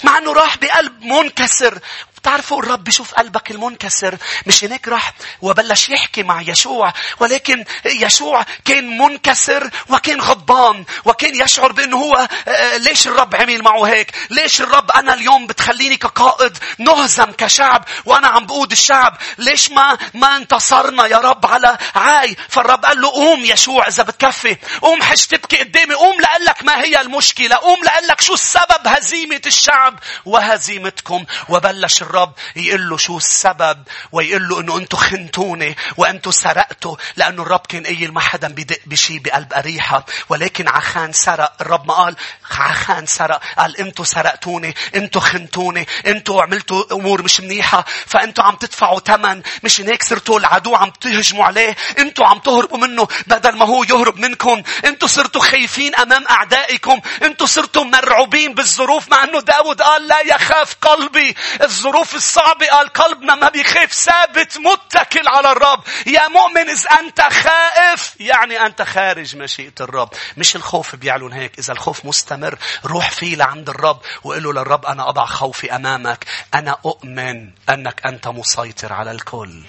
مع إنه راح بقلب منكسر. بتعرفوا الرب بيشوف قلبك المنكسر مش هناك راح وبلش يحكي مع يشوع ولكن يشوع كان منكسر وكان غضبان وكان يشعر بأنه هو آه، آه، ليش الرب عمل معه هيك؟ ليش الرب أنا اليوم بتخليني كقائد نهزم كشعب وأنا عم بقود الشعب؟ ليش ما ما انتصرنا يا رب على عاي؟ فالرب قال له قوم يشوع إذا بتكفي قوم حش تبكي قدامي قوم لقلك ما هي المشكلة قوم لقلك شو السبب هزيمة الشعب وهزيمتكم وبلش الرب الرب يقول له شو السبب ويقول له إنه أنتم خنتوني وأنتم سرقتوا لأنه الرب كان قايل ما حدا بيدق بشي بقلب أريحة. ولكن عخان سرق الرب ما قال عخان سرق قال أنتم سرقتوني أنتم خنتوني أنتم عملتوا أمور مش منيحة فانتم عم تدفعوا ثمن مش هيك صرتوا العدو عم تهجموا عليه أنتم عم تهربوا منه بدل ما هو يهرب منكم. أنتم صرتوا خايفين أمام أعدائكم أنتم صرتوا مرعوبين بالظروف مع إنه داود قال لا يخاف قلبي. الظروف الظروف الصعبة قال قلبنا ما بيخاف ثابت متكل على الرب. يا مؤمن إذا أنت خائف يعني أنت خارج مشيئة الرب. مش الخوف بيعلن هيك إذا الخوف مستمر روح فيه لعند الرب وقل له للرب أنا أضع خوفي أمامك. أنا أؤمن أنك أنت مسيطر على الكل.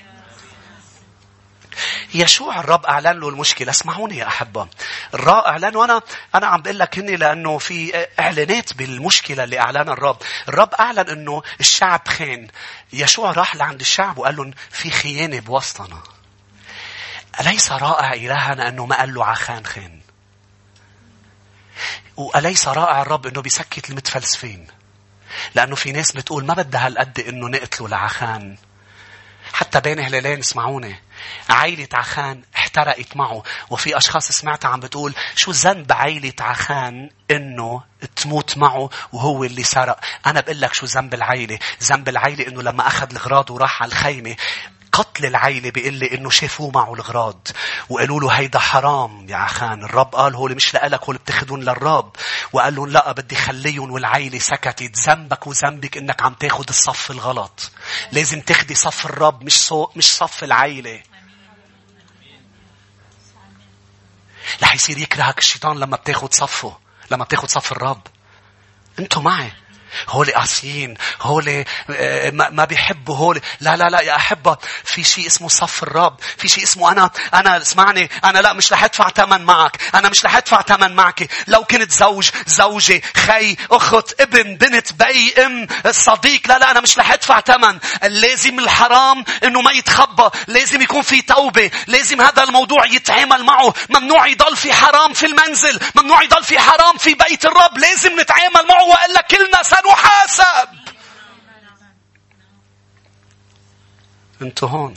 يشوع الرب أعلن له المشكلة. اسمعوني يا أحبة. الرائع لأنه أنا أنا عم بقول لك هني لأنه في إعلانات بالمشكلة اللي أعلنها الرب. الرب أعلن أنه الشعب خان. يشوع راح لعند الشعب وقال لهم في خيانة بوسطنا. أليس رائع إلهنا أنه ما قال له عخان خان؟ وأليس رائع الرب أنه بيسكت المتفلسفين؟ لأنه في ناس بتقول ما بدها هالقد أنه نقتله لعخان. حتى بين هلالين اسمعوني. عائلة عخان احترقت معه. وفي أشخاص سمعتها عم بتقول شو ذنب عائلة عخان إنه تموت معه وهو اللي سرق. أنا بقول لك شو ذنب العائلة ذنب العائلة إنه لما أخذ الغراض وراح على الخيمة قتل العيلة بيقول لي إنه شافوه معه الغراض. وقالوا له هيدا حرام يا عخان. الرب قال هول مش لألك هول بتاخدون للرب. وقال لهم لا بدي خليهم والعيلة سكتت. ذنبك وذنبك إنك عم تاخد الصف الغلط. لازم تاخدي صف الرب مش صو... مش صف العيلة. رح يصير يكرهك الشيطان لما بتاخد صفه لما بتاخد صف الرب. أنتوا معي. هولي قاسيين هولي آه، ما بيحبوا هولي. لا لا لا يا أحبة في شيء اسمه صف الرب في شيء اسمه أنا أنا اسمعني أنا لا مش رح أدفع ثمن معك أنا مش رح أدفع ثمن معك. لو كنت زوج زوجة خي أخت ابن بنت بي أم صديق لا لا أنا مش رح أدفع ثمن لازم الحرام إنه ما يتخبى لازم يكون في توبة لازم هذا الموضوع يتعامل معه. ممنوع يضل في حرام في المنزل ممنوع يضل في حرام في بيت الرب لازم نتعامل معه وإلا كلنا سن سنحاسب أنتوا هون.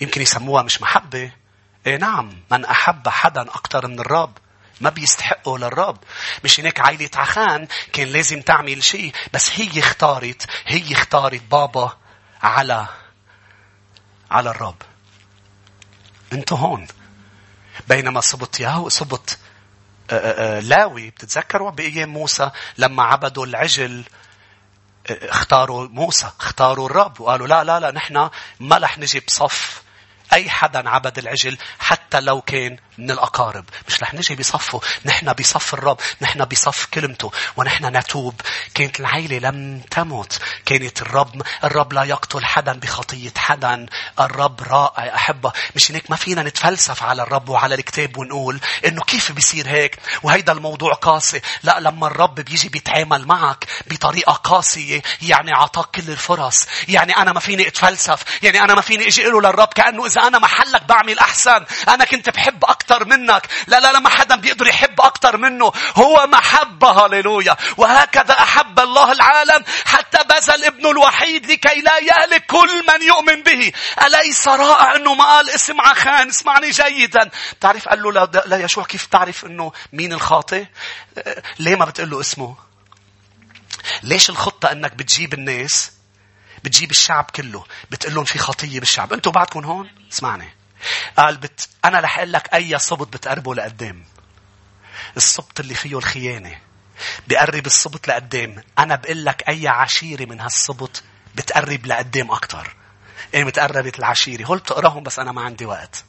يمكن يسموها مش محبة. إيه نعم من أحب حدا أكثر من الرب ما بيستحقوا للرب. مش هناك عائلة عخان كان لازم تعمل شيء بس هي اختارت هي اختارت بابا على على الرب. أنتوا هون. بينما صبت ياهو صبت لاوي بتتذكروا بأيام موسى لما عبدوا العجل اختاروا موسى اختاروا الرب وقالوا لا لا لا نحن ما رح نجي بصف أي حدا عبد العجل حتى لو كان من الأقارب. مش رح نجي بصفه. نحن بصف الرب. نحن بصف كلمته. ونحن نتوب. كانت العيلة لم تمت. كانت الرب الرب لا يقتل حدا بخطية حدا. الرب رائع. أحبة. مش هيك ما فينا نتفلسف على الرب وعلى الكتاب ونقول إنه كيف بيصير هيك؟ وهيدا الموضوع قاسي. لا لما الرب بيجي بيتعامل معك بطريقة قاسية يعني عطاك كل الفرص. يعني أنا ما فيني أتفلسف. يعني أنا ما فيني أجي له للرب كأنه إذا أنا محلك بعمل أحسن أنا كنت بحب أكثر منك. لا لا لا ما حدا بيقدر يحب أكثر منه. هو محبة هللويا. وهكذا أحب الله العالم حتى بذل ابنه الوحيد لكي لا يهلك كل من يؤمن به. أليس رائع أنه ما قال؟ اسم عخان اسمعني جيدا. تعرف قال له لا, لا يشوع كيف تعرف أنه مين الخاطئ؟ ليه ما بتقول له اسمه؟ ليش الخطة أنك بتجيب الناس بتجيب الشعب كله بتقول لهم في خطية بالشعب. أنتوا بعدكم هون؟ اسمعني. قال بت... أنا رح أقول لك أي صبت بتقربه لقدام. الصبت اللي فيه الخيانة. بقرب الصبت لقدام. أنا بقول لك أي عشيرة من هالصبت بتقرب لقدام أكتر. إيه متقربت العشيرة؟ هول بتقراهم بس أنا ما عندي وقت.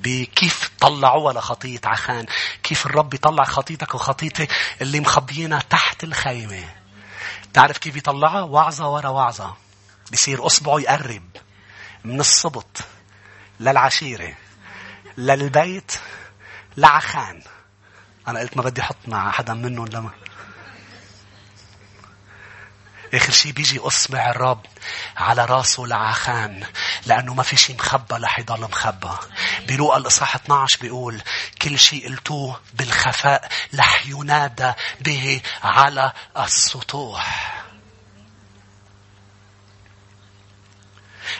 بكيف طلعوها لخطية عخان؟ كيف الرب يطلع خطيتك وخطيتي اللي مخبيينها تحت الخيمة؟ تعرف كيف يطلعها؟ وعظة ورا وعظة بصير أصبعه يقرب. من الصبت للعشيرة للبيت لعخان. أنا قلت ما بدي أحط مع حدا منهم لما آخر شيء بيجي أصبع الرب على راسه لعخان لأنه ما في شيء مخبى رح يضل مخبى. بلوقا الإصحاح 12 بيقول كل شيء قلتوه بالخفاء رح ينادى به على السطوح.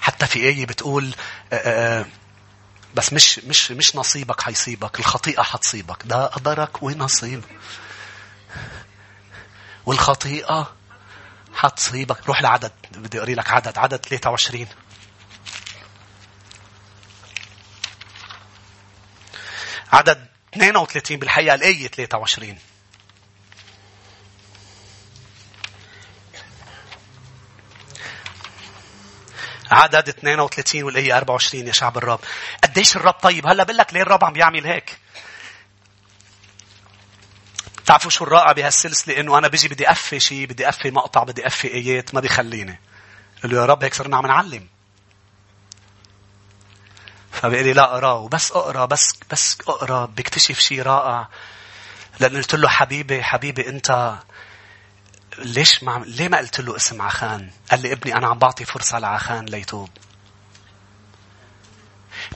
حتى في آية بتقول آه، آه، بس مش مش مش نصيبك حيصيبك الخطيئة حتصيبك ده قدرك ونصيب. والخطيئة حتصيبك روح لعدد بدي أقري لك عدد عدد 23 عدد 32 بالحقيقة الآية 23 عدد 32 والآية 24 يا شعب الرب. قديش الرب طيب؟ هلا بقول لك ليه الرب عم بيعمل هيك؟ تعرفوا شو الرائع بهالسلسلة؟ إنه أنا بيجي بدي أفي شيء بدي أفي مقطع بدي أفي آيات ما بيخليني. قال له يا رب هيك صرنا عم نعلم. فبيقول لي لا اقراه وبس أقرأ بس بس أقرأ بكتشف شيء رائع. لأن قلت له حبيبي حبيبي أنت ليش ما ليه ما قلت له اسم عخان؟ قال لي ابني أنا عم بعطي فرصة لعخان ليتوب.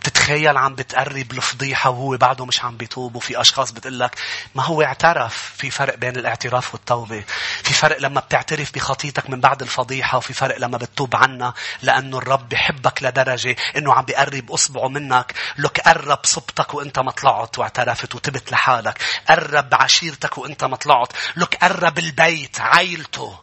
تخيل عم بتقرب الفضيحة وهو بعده مش عم بيتوب وفي أشخاص بتقلك ما هو اعترف. في فرق بين الاعتراف والتوبة. في فرق لما بتعترف بخطيتك من بعد الفضيحة وفي فرق لما بتتوب عنها لأنه الرب بحبك لدرجة أنه عم بيقرب أصبعه منك. لك قرب صبتك وإنت ما طلعت واعترفت وتبت لحالك. قرب عشيرتك وإنت ما طلعت. لك قرب البيت عائلته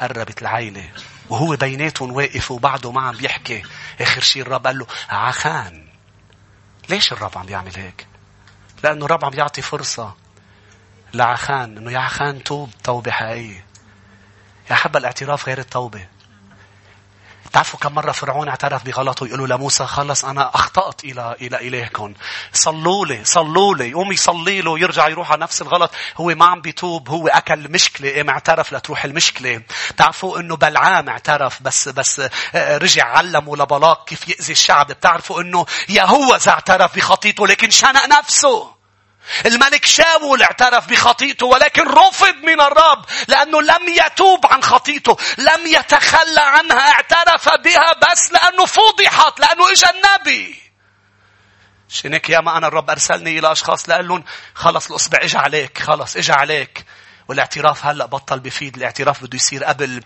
قربت العيلة. وهو بيناتهم واقف وبعده ما عم بيحكي آخر شيء الرب قال له عخان ليش الرب عم بيعمل هيك؟ لأنه الرب عم يعطي فرصة لعخان إنه يا عخان توب توبة حقيقية. يا حب الاعتراف غير التوبة. تعرفوا كم مرة فرعون اعترف بغلطه يقولوا لموسى خلص أنا أخطأت إلى إلى إلهكم. صلوا لي صلوا لي يقوم يصلي له يرجع يروح على نفس الغلط. هو ما عم بيتوب هو أكل مشكلة قام اعترف لتروح المشكلة. تعرفوا إنه بلعام اعترف بس بس آه، رجع علمه لبلاق كيف يأذي الشعب. بتعرفوا إنه يهوذا اعترف بخطيته لكن شنق نفسه. الملك شاول اعترف بخطيئته ولكن رفض من الرب لأنه لم يتوب عن خطيئته لم يتخلى عنها اعترف بها بس لأنه فضحت لأنه إجا النبي. شنك يا ما أنا الرب أرسلني إلى أشخاص لقال لهم خلص الأصبع إجا عليك خلص إجا عليك. والاعتراف هلا بطل بفيد الاعتراف بده يصير قبل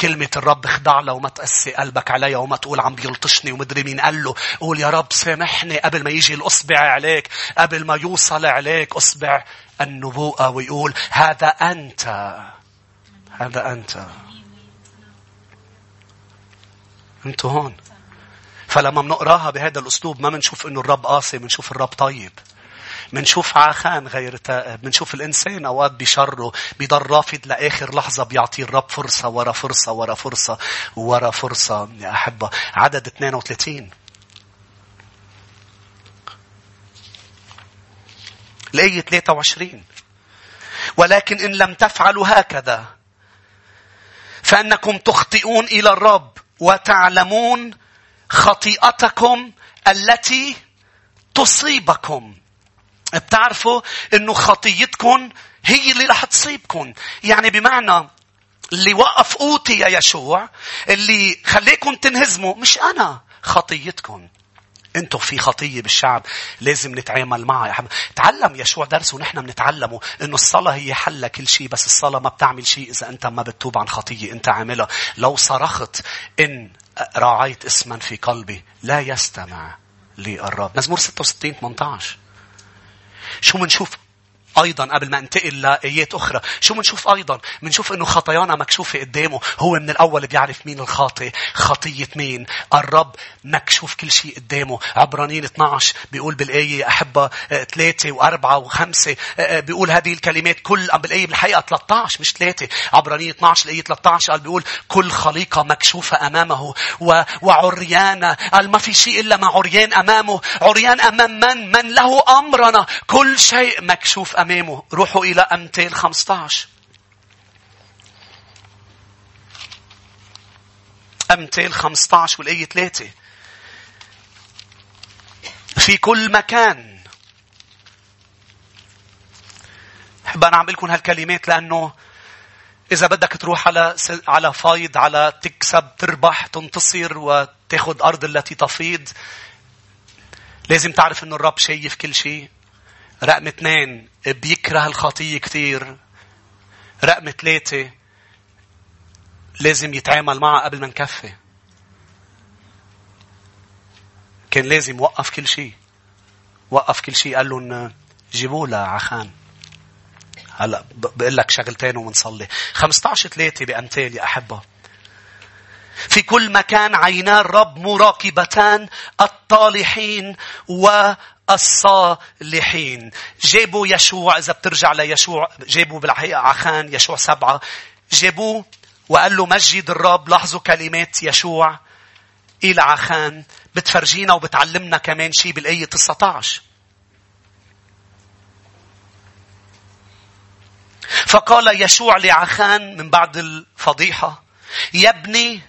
كلمة الرب اخضع له وما تقسي قلبك علي وما تقول عم بيلطشني ومدري مين قال له. قول يا رب سامحني قبل ما يجي الأصبع عليك قبل ما يوصل عليك أصبع النبوءة ويقول هذا أنت هذا أنت. أنتوا هون. فلما بنقراها بهذا الأسلوب ما بنشوف إنه الرب قاسي بنشوف الرب طيب. منشوف عاخان غير تائب منشوف الإنسان أوقات بشره بيضل رافض لآخر لحظة بيعطي الرب فرصة ورا فرصة ورا فرصة ورا فرصة. يا أحبة عدد 32 الآية 23 ولكن إن لم تفعلوا هكذا فأنكم تخطئون إلى الرب وتعلمون خطيئتكم التي تصيبكم. بتعرفوا إنه خطيتكم هي اللي رح تصيبكم. يعني بمعنى اللي وقف قوتي يا يشوع اللي خليكم تنهزموا مش أنا خطيتكم. أنتم في خطية بالشعب لازم نتعامل معها يا حبيبي تعلم يشوع درس ونحن بنتعلمه إنه الصلاة هي حل كل شيء بس الصلاة ما بتعمل شيء إذا أنت ما بتتوب عن خطية أنت عاملها. لو صرخت إن راعيت اسما في قلبي لا يستمع لي الرب. مزمور 66 18 شو منشوف؟ أيضا قبل ما انتقل لآيات أخرى. شو منشوف أيضا؟ منشوف أنه خطايانا مكشوفة قدامه. هو من الأول بيعرف مين الخاطئ. خطية مين؟ الرب مكشوف كل شيء قدامه. عبرانيين 12 بيقول بالآية أحبة آه، ثلاثة وأربعة وخمسة. آه، آه، بيقول هذه الكلمات كل بالآية بالحقيقة 13 مش ثلاثة. عبرانيين 12 الآية 13 قال بيقول كل خليقة مكشوفة أمامه. وعريانة قال ما في شيء إلا ما عريان أمامه. عريان أمام من؟ من له أمرنا. كل شيء مكشوف روحوا إلى أمثال 15 أمثال 15 والآية 3 في كل مكان. بحب أنا أعمل لكم هالكلمات لأنه إذا بدك تروح على على فايض على تكسب تربح تنتصر وتاخذ أرض التي تفيض لازم تعرف إنه الرب شايف كل شيء. رقم اثنين بيكره الخطية كثير. رقم ثلاثة لازم يتعامل معها قبل ما نكفي. كان لازم وقف كل شيء. وقف كل شيء قال لهم جيبوا لها عخان هلا بقول لك شغلتين ومنصلي. 15 3 بأمثال يا أحبة. في كل مكان عينا الرب مراقبتان الطالحين و الصالحين. جابوا يشوع إذا بترجع ليشوع. جابوا بالحقيقة عخان يشوع سبعة. جابوه وقال له مجد الرب لاحظوا كلمات يشوع إلى عخان بتفرجينا وبتعلمنا كمان شيء بالآية 19 فقال يشوع لعخان من بعد الفضيحة يا ابني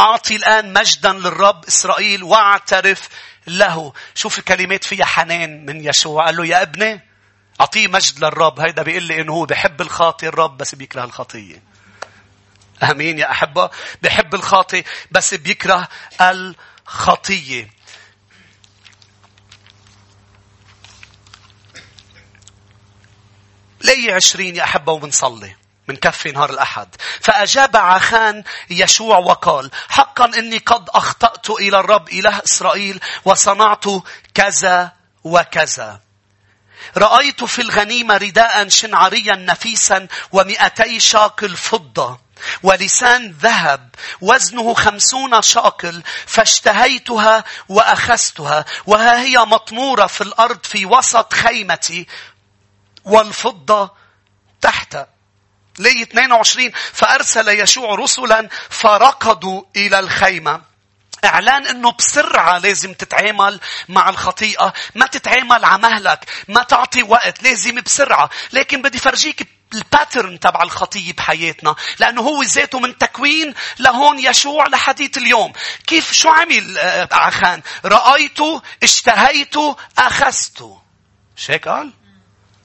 أعطي الآن مجدا للرب إسرائيل واعترف له. شوف الكلمات فيها حنان من يسوع. قال له يا ابني أعطيه مجد للرب. هيدا بيقول لي إنه هو بحب الخاطي الرب بس بيكره الخطية. أمين يا أحبة. بحب الخاطي بس بيكره الخطية. لي عشرين يا أحبة وبنصلي؟ من كفي نهار الأحد. فأجاب عخان يشوع وقال حقا إني قد أخطأت إلى الرب إله إسرائيل وصنعت كذا وكذا. رأيت في الغنيمة رداء شنعريا نفيسا ومئتي شاكل فضة ولسان ذهب وزنه خمسون شاكل فاشتهيتها وأخذتها وها هي مطمورة في الأرض في وسط خيمتي والفضة لي 22 فأرسل يشوع رسلا فركضوا إلى الخيمة. إعلان إنه بسرعة لازم تتعامل مع الخطيئة. ما تتعامل على مهلك ما تعطي وقت لازم بسرعة. لكن بدي فرجيك ال pattern تبع الخطية بحياتنا. لأنه هو ذاته من تكوين لهون يشوع لحديث اليوم. كيف شو عمل آه، عخان رأيته اشتهيته أخذته. مش هيك قال؟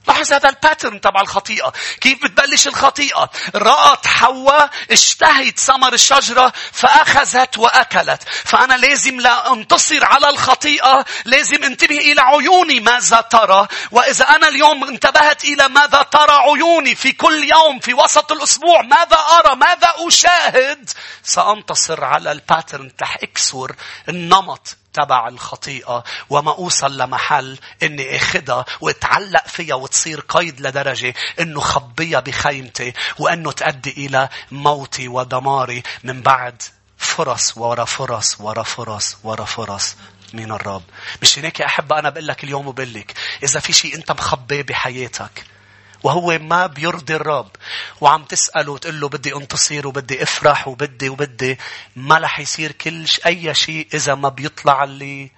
لاحظ هذا ال pattern تبع الخطيئة. كيف بتبلش الخطيئة؟ رأت حواء اشتهت ثمر الشجرة فأخذت وأكلت. فأنا لازم لا انتصر على الخطيئة لازم انتبه إلى عيوني ماذا ترى. وإذا أنا اليوم انتبهت إلى ماذا ترى عيوني في كل يوم في وسط الأسبوع ماذا أرى ماذا أشاهد سأنتصر على الباترن رح أكسر النمط تبع الخطيئة وما أوصل لمحل إني أخدها وأتعلق فيها وتصير قيد لدرجة إنه خبيها بخيمتي وإنه تؤدي إلى موتي ودماري من بعد فرص ورا فرص ورا فرص ورا فرص من الرب. مش هيك يا أحبة أنا بقول لك اليوم وبقول لك إذا في شيء أنت مخبيه بحياتك وهو ما بيرضي الرب. وعم تسأله وتقول له بدي انتصر وبدي افرح وبدي وبدي ما رح يصير كل أي شيء إذا ما بيطلع اللي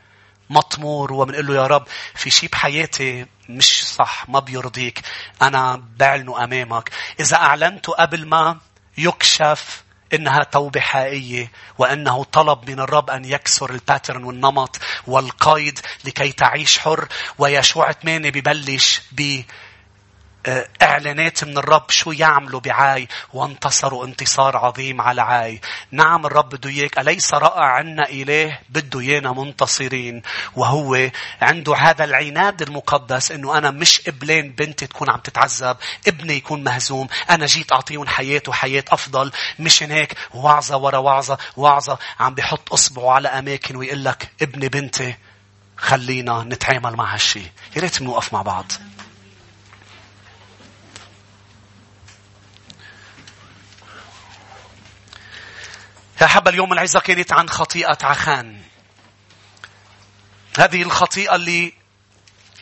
مطمور. وبنقول له يا رب في شيء بحياتي مش صح ما بيرضيك. أنا بعلنه أمامك. إذا أعلنته قبل ما يكشف إنها توبة حقيقية وأنه طلب من الرب أن يكسر الباترن والنمط والقيد لكي تعيش حر. ويشوع ثمانية ببلش ب إعلانات من الرب شو يعملوا بعاي وانتصروا انتصار عظيم على عاي. نعم الرب بده إياك. أليس رأى عنا إله بده إيانا منتصرين؟ وهو عنده هذا العناد المقدس إنه أنا مش قبلان بنتي تكون عم تتعذب ابني يكون مهزوم أنا جيت أعطيهم حياة وحياه أفضل. مشان هيك وعظة ورا وعظة. وعظة عم بحط أصبعه على أماكن ويقول لك ابني بنتي خلينا نتعامل مع هالشيء يا ريت نوقف مع بعض. يا حبا اليوم العزة كانت عن خطيئة عخان. هذه الخطيئة اللي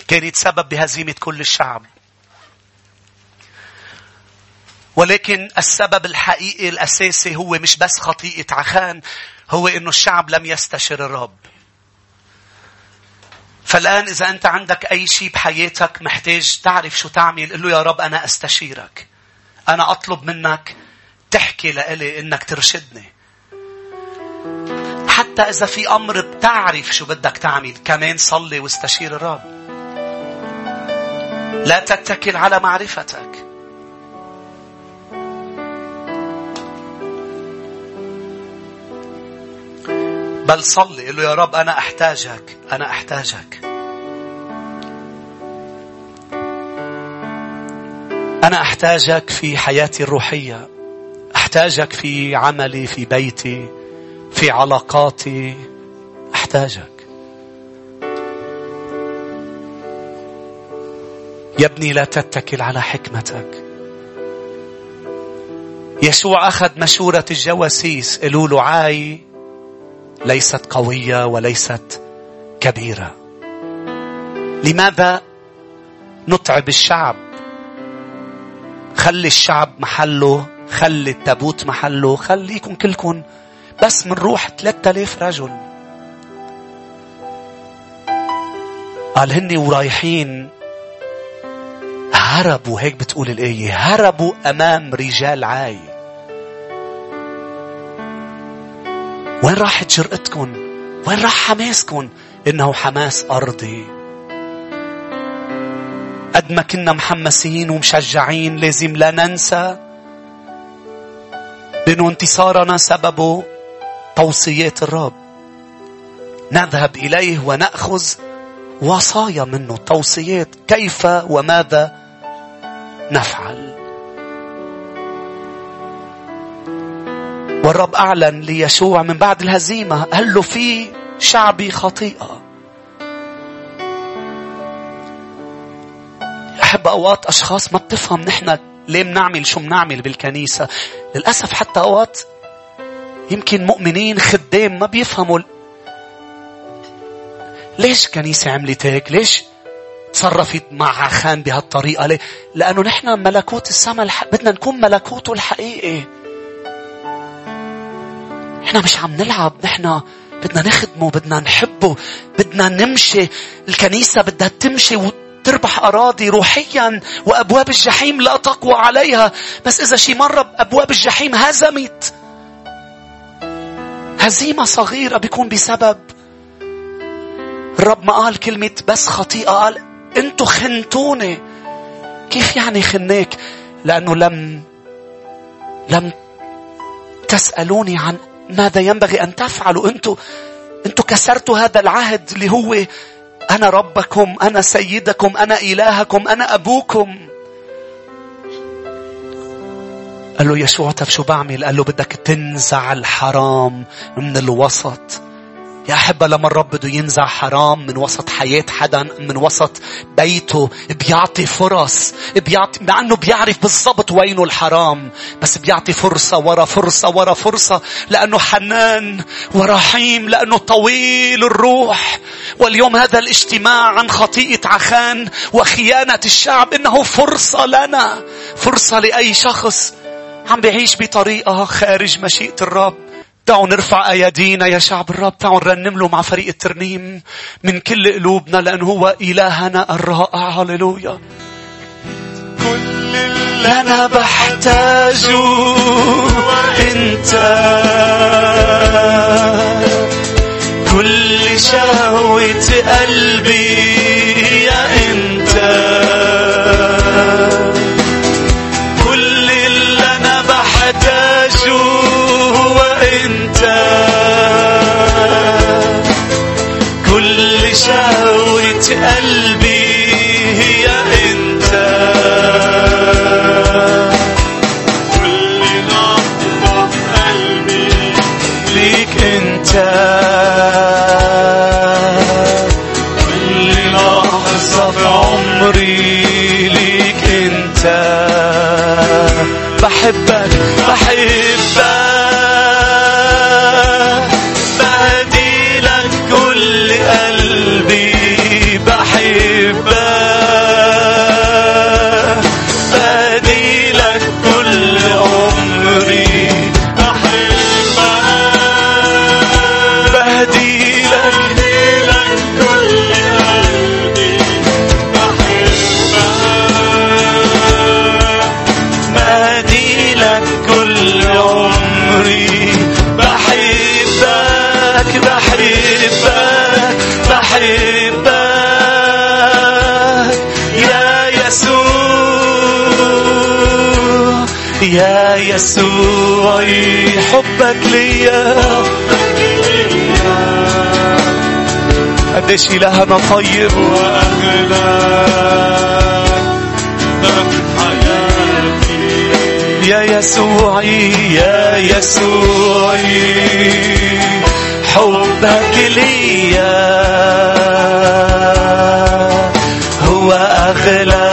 كانت سبب بهزيمة كل الشعب. ولكن السبب الحقيقي الأساسي هو مش بس خطيئة عخان هو إنه الشعب لم يستشر الرب. فالآن إذا أنت عندك أي شيء بحياتك محتاج تعرف شو تعمل قل له يا رب أنا أستشيرك. أنا أطلب منك تحكي لإلي إنك ترشدني. حتى إذا في أمر بتعرف شو بدك تعمل كمان صلي واستشير الرب. لا تتكل على معرفتك. بل صلي قل له يا رب أنا أحتاجك أنا أحتاجك. أنا أحتاجك في حياتي الروحية أحتاجك في عملي في بيتي. في علاقاتي أحتاجك. يا ابني لا تتكل على حكمتك. يسوع أخذ مشورة الجواسيس. قالوا له عاي ليست قوية وليست كبيرة. لماذا نتعب الشعب؟ خلي الشعب محله خلي التابوت محله خليكم كلكم بس منروح 3000 رجل. قال هني ورايحين. هربوا هيك بتقول الآية. هربوا أمام رجال عاي. وين راحت جرأتكم وين راح حماسكم إنه حماس أرضي. قد ما كنا محمسين ومشجعين لازم لا ننسى. لأنه انتصارنا سببه توصيات الرب. نذهب إليه ونأخذ وصايا منه توصيات كيف وماذا نفعل. والرب أعلن ليشوع من بعد الهزيمة قال له في شعبي خطيئة؟ أحب أوقات أشخاص ما بتفهم نحن ليه بنعمل شو بنعمل بالكنيسة. للأسف حتى أوقات يمكن مؤمنين خدام ما بيفهموا ليش كنيسة عملت هيك ليش تصرفت مع خان بهالطريقة؟ ليه؟ لأنه نحن ملكوت السماء الح... بدنا نكون ملكوته الحقيقي. نحن مش عم نلعب نحن بدنا نخدمه بدنا نحبه بدنا نمشي. الكنيسة بدها تمشي وتربح أراضي روحيا وأبواب الجحيم لا تقوى عليها. بس إذا شي مرة أبواب الجحيم هزمت هزيمة صغيرة بيكون بسبب. الرب ما قال كلمة بس خطيئة قال أنتوا خنتوني. كيف يعني خنيك؟ لأنه لم لم تسألوني عن ماذا ينبغي أن تفعلوا. أنتوا أنتوا كسرتوا هذا العهد اللي هو أنا ربكم أنا سيدكم أنا إلهكم أنا أبوكم. قال له يسوع طب شو بعمل? قال له بدك تنزع الحرام من الوسط. يا أحبة لما الرب بده ينزع حرام من وسط حياة حدا من وسط بيته بيعطي فرص بيعطي مع أنه بيعرف بالضبط وينه الحرام بس بيعطي فرصة ورا فرصة ورا فرصة لأنه حنان ورحيم لأنه طويل الروح. واليوم هذا الاجتماع عن خطيئة عخان وخيانة الشعب إنه فرصة لنا فرصة لأي شخص عم بيعيش بطريقة خارج مشيئة الرب. تعالوا نرفع أيدينا يا شعب الرب. تعالوا نرنم له مع فريق الترنيم من كل قلوبنا لأنه هو إلهنا الرائع. هللويا. كل اللي أنا بحتاجه أنت. كل شهوة قلبي يا أنت. قلبي يا يسوع حبك ليا. قديش إلهنا طيب. يا يسوعي يا يسوعي حبك ليا. هو أغلى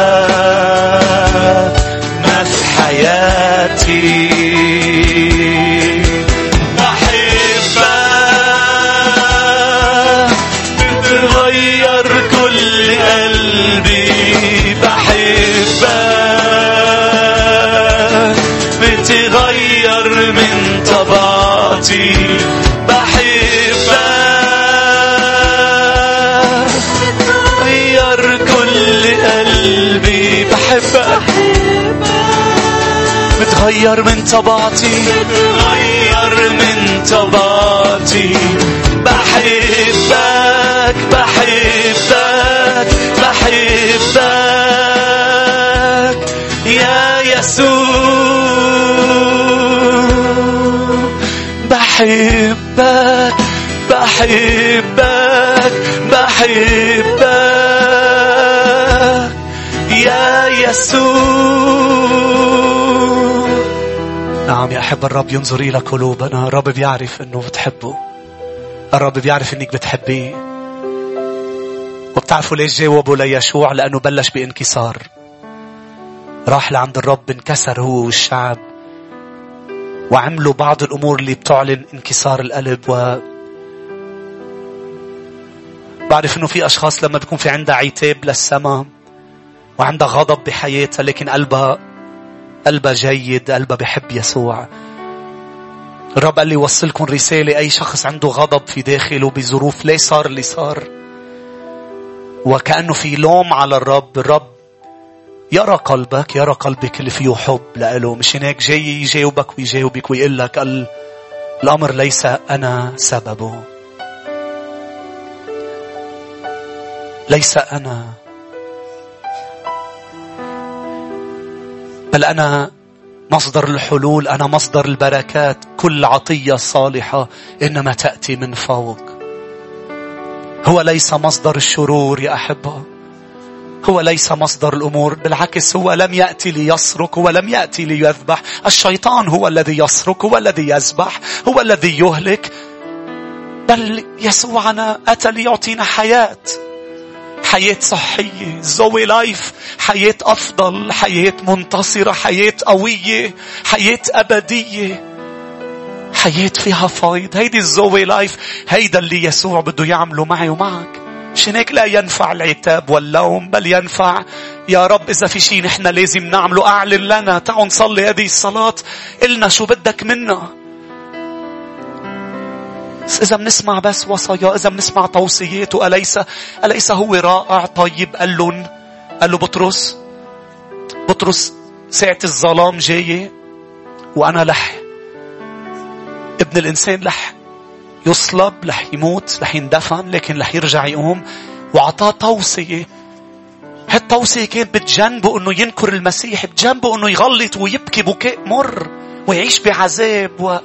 بتغير من طبيعتي بتغير من طبيعتي بحبك بحبك بحبك يا يسوع. بحبك بحبك بحبك يا يسوع. أحب الرب ينظر إلى قلوبنا. الرب بيعرف أنه بتحبه. الرب بيعرف أنك بتحبيه. وبتعرفوا ليش جاوبوا ليشوع لأنه بلش بانكسار. راح لعند الرب انكسر هو والشعب. وعملوا بعض الأمور اللي بتعلن انكسار القلب. و بعرف إنه في أشخاص لما بيكون في عندها عتاب للسماء وعندها غضب بحياتها لكن قلبها قلبها جيد قلبها بحب يسوع. الرب قال لي وصلكم رسالة أي شخص عنده غضب في داخله بظروف ليه صار اللي صار؟ وكأنه في لوم على الرب الرب يرى قلبك يرى قلبك اللي فيه حب لإله. مش هناك جاي يجاوبك ويجاوبك ويقول لك الأمر ليس أنا سببه. ليس أنا بل أنا مصدر الحلول أنا مصدر البركات. كل عطية صالحة إنما تأتي من فوق. هو ليس مصدر الشرور يا أحبة. هو ليس مصدر الأمور بالعكس هو لم يأتي ليسرق هو لم يأتي ليذبح. الشيطان هو الذي يسرق هو الذي يذبح هو الذي يهلك. بل يسوعنا أتى ليعطينا حياة. حياة صحية zoe life حياة أفضل حياة منتصرة حياة قوية حياة أبدية. حياة فيها فايض. هيدي ال zoe life هيدا اللي يسوع بده يعمله معي ومعك. مشان هيك؟ لا ينفع العتاب واللوم بل ينفع. يا رب إذا في شيء نحن لازم نعمله أعلن لنا. تعالوا نصلي هذه الصلاة. إلنا شو بدك منا؟ إذا بنسمع بس وصايا إذا بنسمع توصياته أليس أليس هو رائع؟ طيب قال لهم قال له بطرس بطرس ساعة الظلام جاية وأنا لح ابن الإنسان لح يصلب لح يموت لح يندفن لكن لح يرجع يقوم وعطاه توصية. هالتوصية كانت بتجنبه إنه ينكر المسيح بتجنبه إنه يغلط ويبكي بكاء مر ويعيش بعذاب و...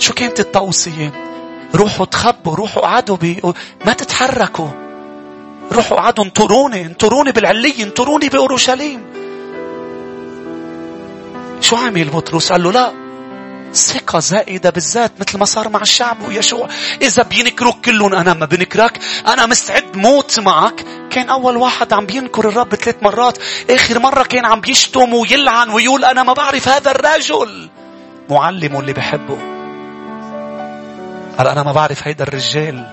شو كانت التوصية روحوا تخبوا روحوا قعدوا بي... ما تتحركوا. روحوا قعدوا انطروني انطروني بالعلية انطروني بأورشليم. شو عمل بطرس؟ قال له لا. ثقة زائدة بالذات مثل ما صار مع الشعب ويشوع. إذا بينكروك كلهم أنا ما بنكرك. أنا مستعد موت معك. كان أول واحد عم بينكر الرب ثلاث مرات. آخر مرة كان عم بيشتم ويلعن ويقول أنا ما بعرف هذا الرجل. معلمه اللي بحبه. قال أنا ما بعرف هيدا الرجال.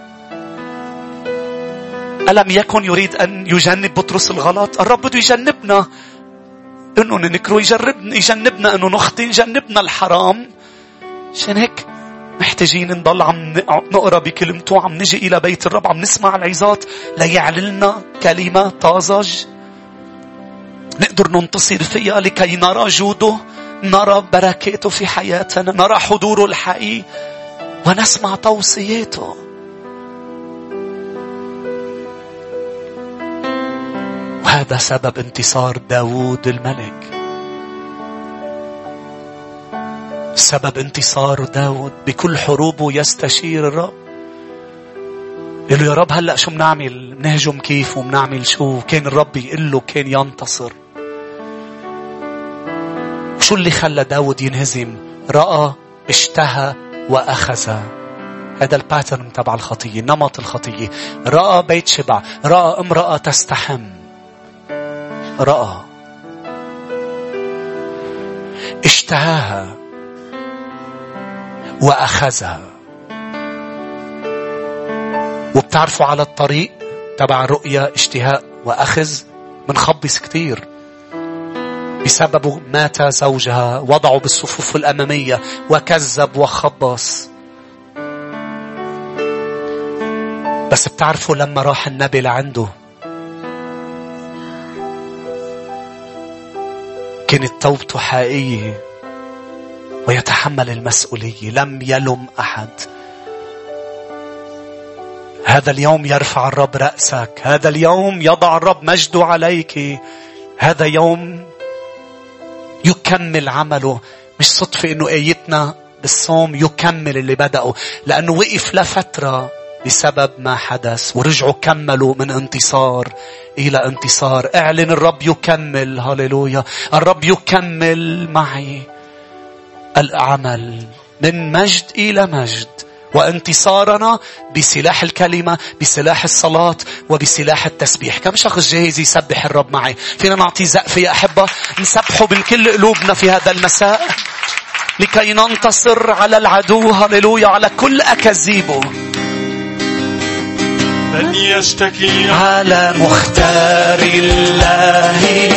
ألم يكن يريد أن يجنب بطرس الغلط؟ الرب بده يجنبنا. إنه ننكره يجربنا يجنبنا. إنه نخطي يجنبنا الحرام. عشان هيك محتاجين نضل عم نقرأ بكلمته. عم نجي إلى بيت الرب. عم نسمع العظات. ليعللنا كلمة طازج. نقدر ننتصر فيها لكي نرى جوده. نرى بركاته في حياتنا. نرى حضوره الحقيقي. ونسمع توصياته وهذا سبب انتصار داوود الملك. سبب انتصار داود بكل حروبه يستشير الرب. يقول له يا رب هلأ شو بنعمل بنهجم كيف وبنعمل شو؟ كان الرب يقول له كان ينتصر. شو اللي خلى داود ينهزم؟ رأى اشتهى وأخذ هذا الباترن تبع الخطية نمط الخطية رأى بيت شبع رأى امرأة تستحم. رأى. اشتهاها. وأخذها وبتعرفوا على الطريق تبع الرؤية اشتهاء وأخذ؟ منخبص كتير. بسببه مات زوجها وضعه بالصفوف الأمامية وكذب وخبص. بس بتعرفوا لما راح النبي لعنده؟ كانت توبته حقيقية ويتحمل المسؤولية. لم يلم أحد. هذا اليوم يرفع الرب رأسك. هذا اليوم يضع الرب مجده عليك. هذا يوم يكمل عمله. مش صدفة إنه آيتنا بالصوم يكمل اللي بدأه لأنه وقف لفترة بسبب ما حدث ورجعوا كملوا من انتصار إلى انتصار. اعلن الرب يكمل هللويا. الرب يكمل معي العمل من مجد إلى مجد. وانتصارنا بسلاح الكلمة بسلاح الصلاة وبسلاح التسبيح. كم شخص جاهز يسبح الرب معي؟ فينا نعطي زقف يا أحبة. نسبحه من كل قلوبنا في هذا المساء. لكي ننتصر على العدو. هللويا. على كل أكاذيبه. من يشتكي على مختار الله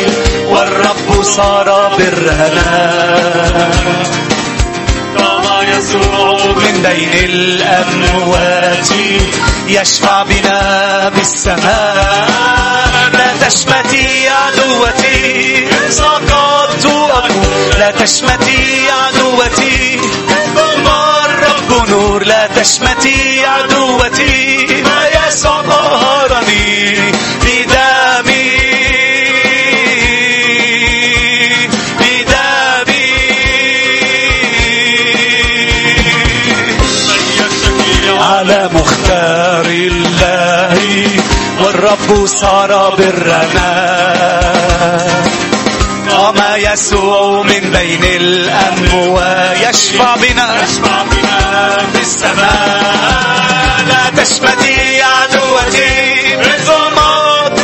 والرب صار برنا يسوع. من بين الأموات يشفع بنا بالسماء. لا تشمتي عدوتي سقطت أكون لا تشمتي عدوتي الرب نور. لا تشمتي عدوتي ما يسوع ظهرني على مختار الله والرب صار برنا. قام يسوع من بين الأموات يشفع بنا. يشفع بنا في السماء. لا تشمتي عدوتي بالظلمات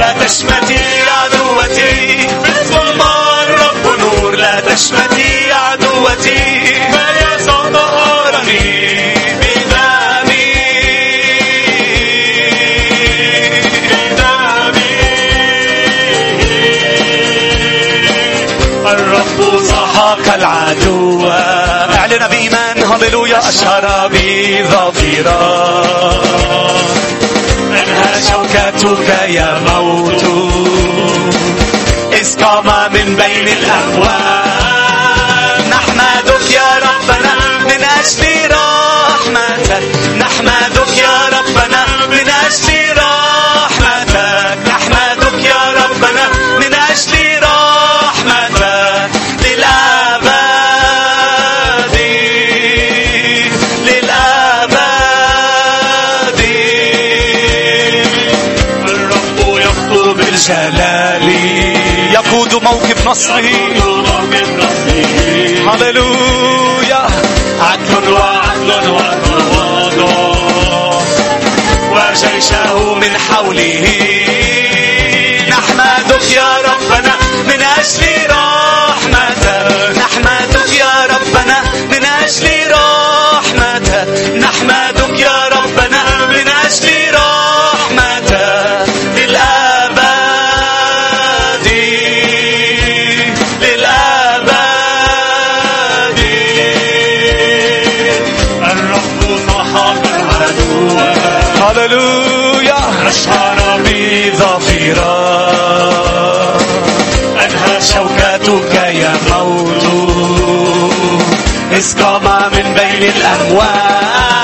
لا تشمتي عدوتي بالظلمات رب نور. لا تشمتي عدوتي العدو. أعلن بإيمان. هللويا. أشهر بظفيرا. انها شوكتك يا موت؟ إذ قام من بين الأهوال. نحمدك يا ربنا. من أجل رحمتك. نحمدك يا جلالي يقود موكب نصره. هللويا. عدل وعدل وتواضع وجيشه من حوله. أنهى شوكتك يا موت. إذ قام من بين الأموات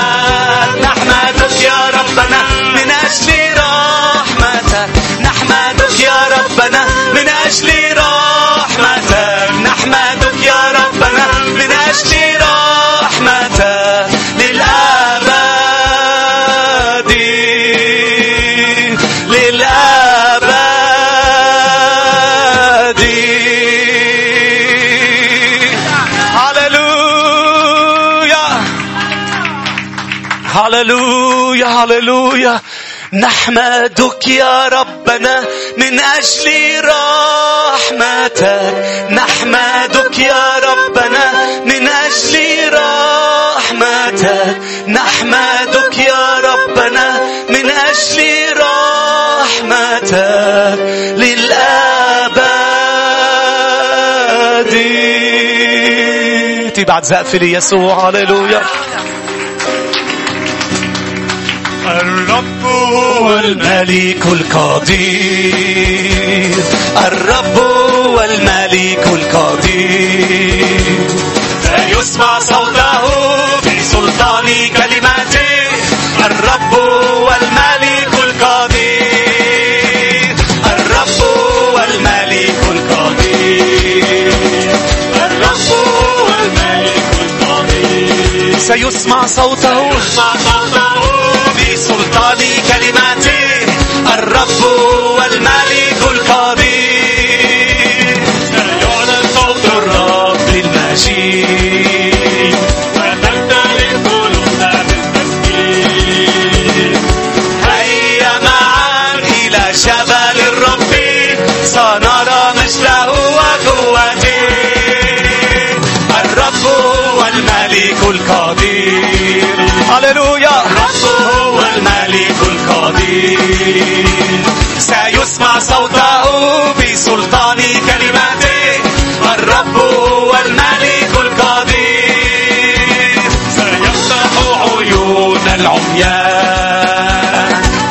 هللويا هللويا نحمدك يا ربنا من أجل رحمتك. نحمدك يا ربنا من أجل رحمتك. نحمدك يا ربنا من أجل رحمتك. للأبد. بعد زقف ليسوع. هللويا هو الملك القدير الرب هو الملك القدير لا يسمع صوته في سلطان كلماته. الرب هو الملك القدير الرب هو الملك القدير الرب هو الملك القدير سيسمع صوته. يسمع صوته بسلطان كلماته. الرب سيسمع صوته بسلطان كلماته الرب والملك القدير سيفتح عيون العميان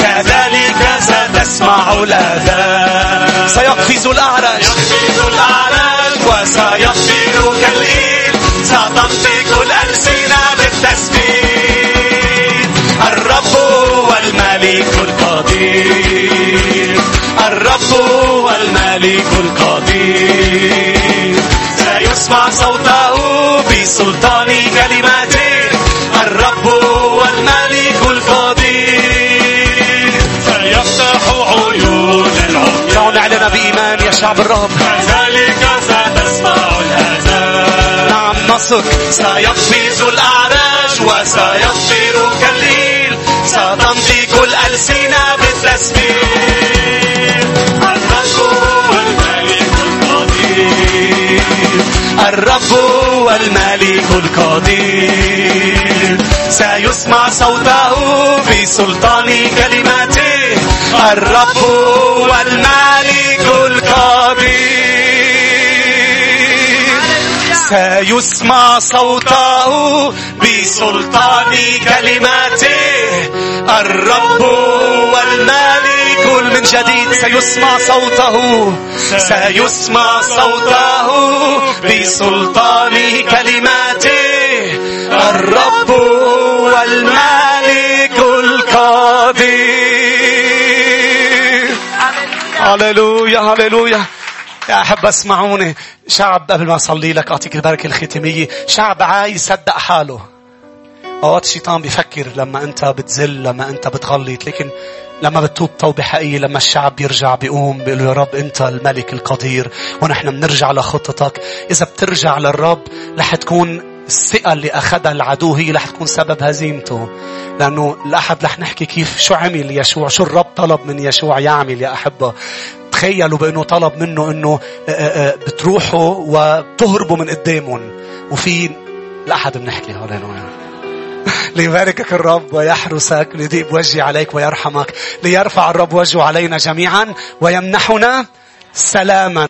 كذلك ستسمع الأذان. سيقفز الأعرج يقفز الأعلى وسيصير كالإيل ستنطق الألسنة بالتسبيح الرب والملك القدير الرب والملك القدير. سيسمع صوته بسلطان كلماته الرب والملك القدير. سيفتح عيون العميان دعوا نعلن بإيمان يا شعب الرب. كذلك ستسمع الأذان. نعم نثق سيقفز الأعراج وسيصير كالليل ستنطق الرب والملك القدير الرب والملك القدير سيسمع صوته بسلطان كلماته الرب والملك القدير سيسمع صوته بسلطان كلماته الرب والملك من جديد. سيسمع صوته. سيسمع صوته بسلطان كلماته. الرب والملك القدير هللويا هللويا. يا أحب اسمعوني. شعب قبل ما أصلي لك أعطيك البركة الختامية. شعب عايز يصدق حاله. أوقات الشيطان بيفكر لما أنت بتزل لما أنت بتغلط لكن لما بتتوب توبة حقيقية لما الشعب بيرجع بيقوم بيقول يا رب أنت الملك القدير ونحن بنرجع لخطتك. إذا بترجع للرب رح تكون الثقة اللي أخذها العدو هي رح تكون سبب هزيمته. لأنه الأحد رح نحكي كيف شو عمل يشوع شو الرب طلب من يشوع يعمل يا أحبة. تخيلوا بأنه طلب منه أنه بتروحوا وبتهربوا من قدامهم. وفي الأحد بنحكي هللويا. ليباركك الرب ويحرسك ليضيء وجهي عليك ويرحمك ليرفع الرب وجهه علينا جميعا ويمنحنا سلاما.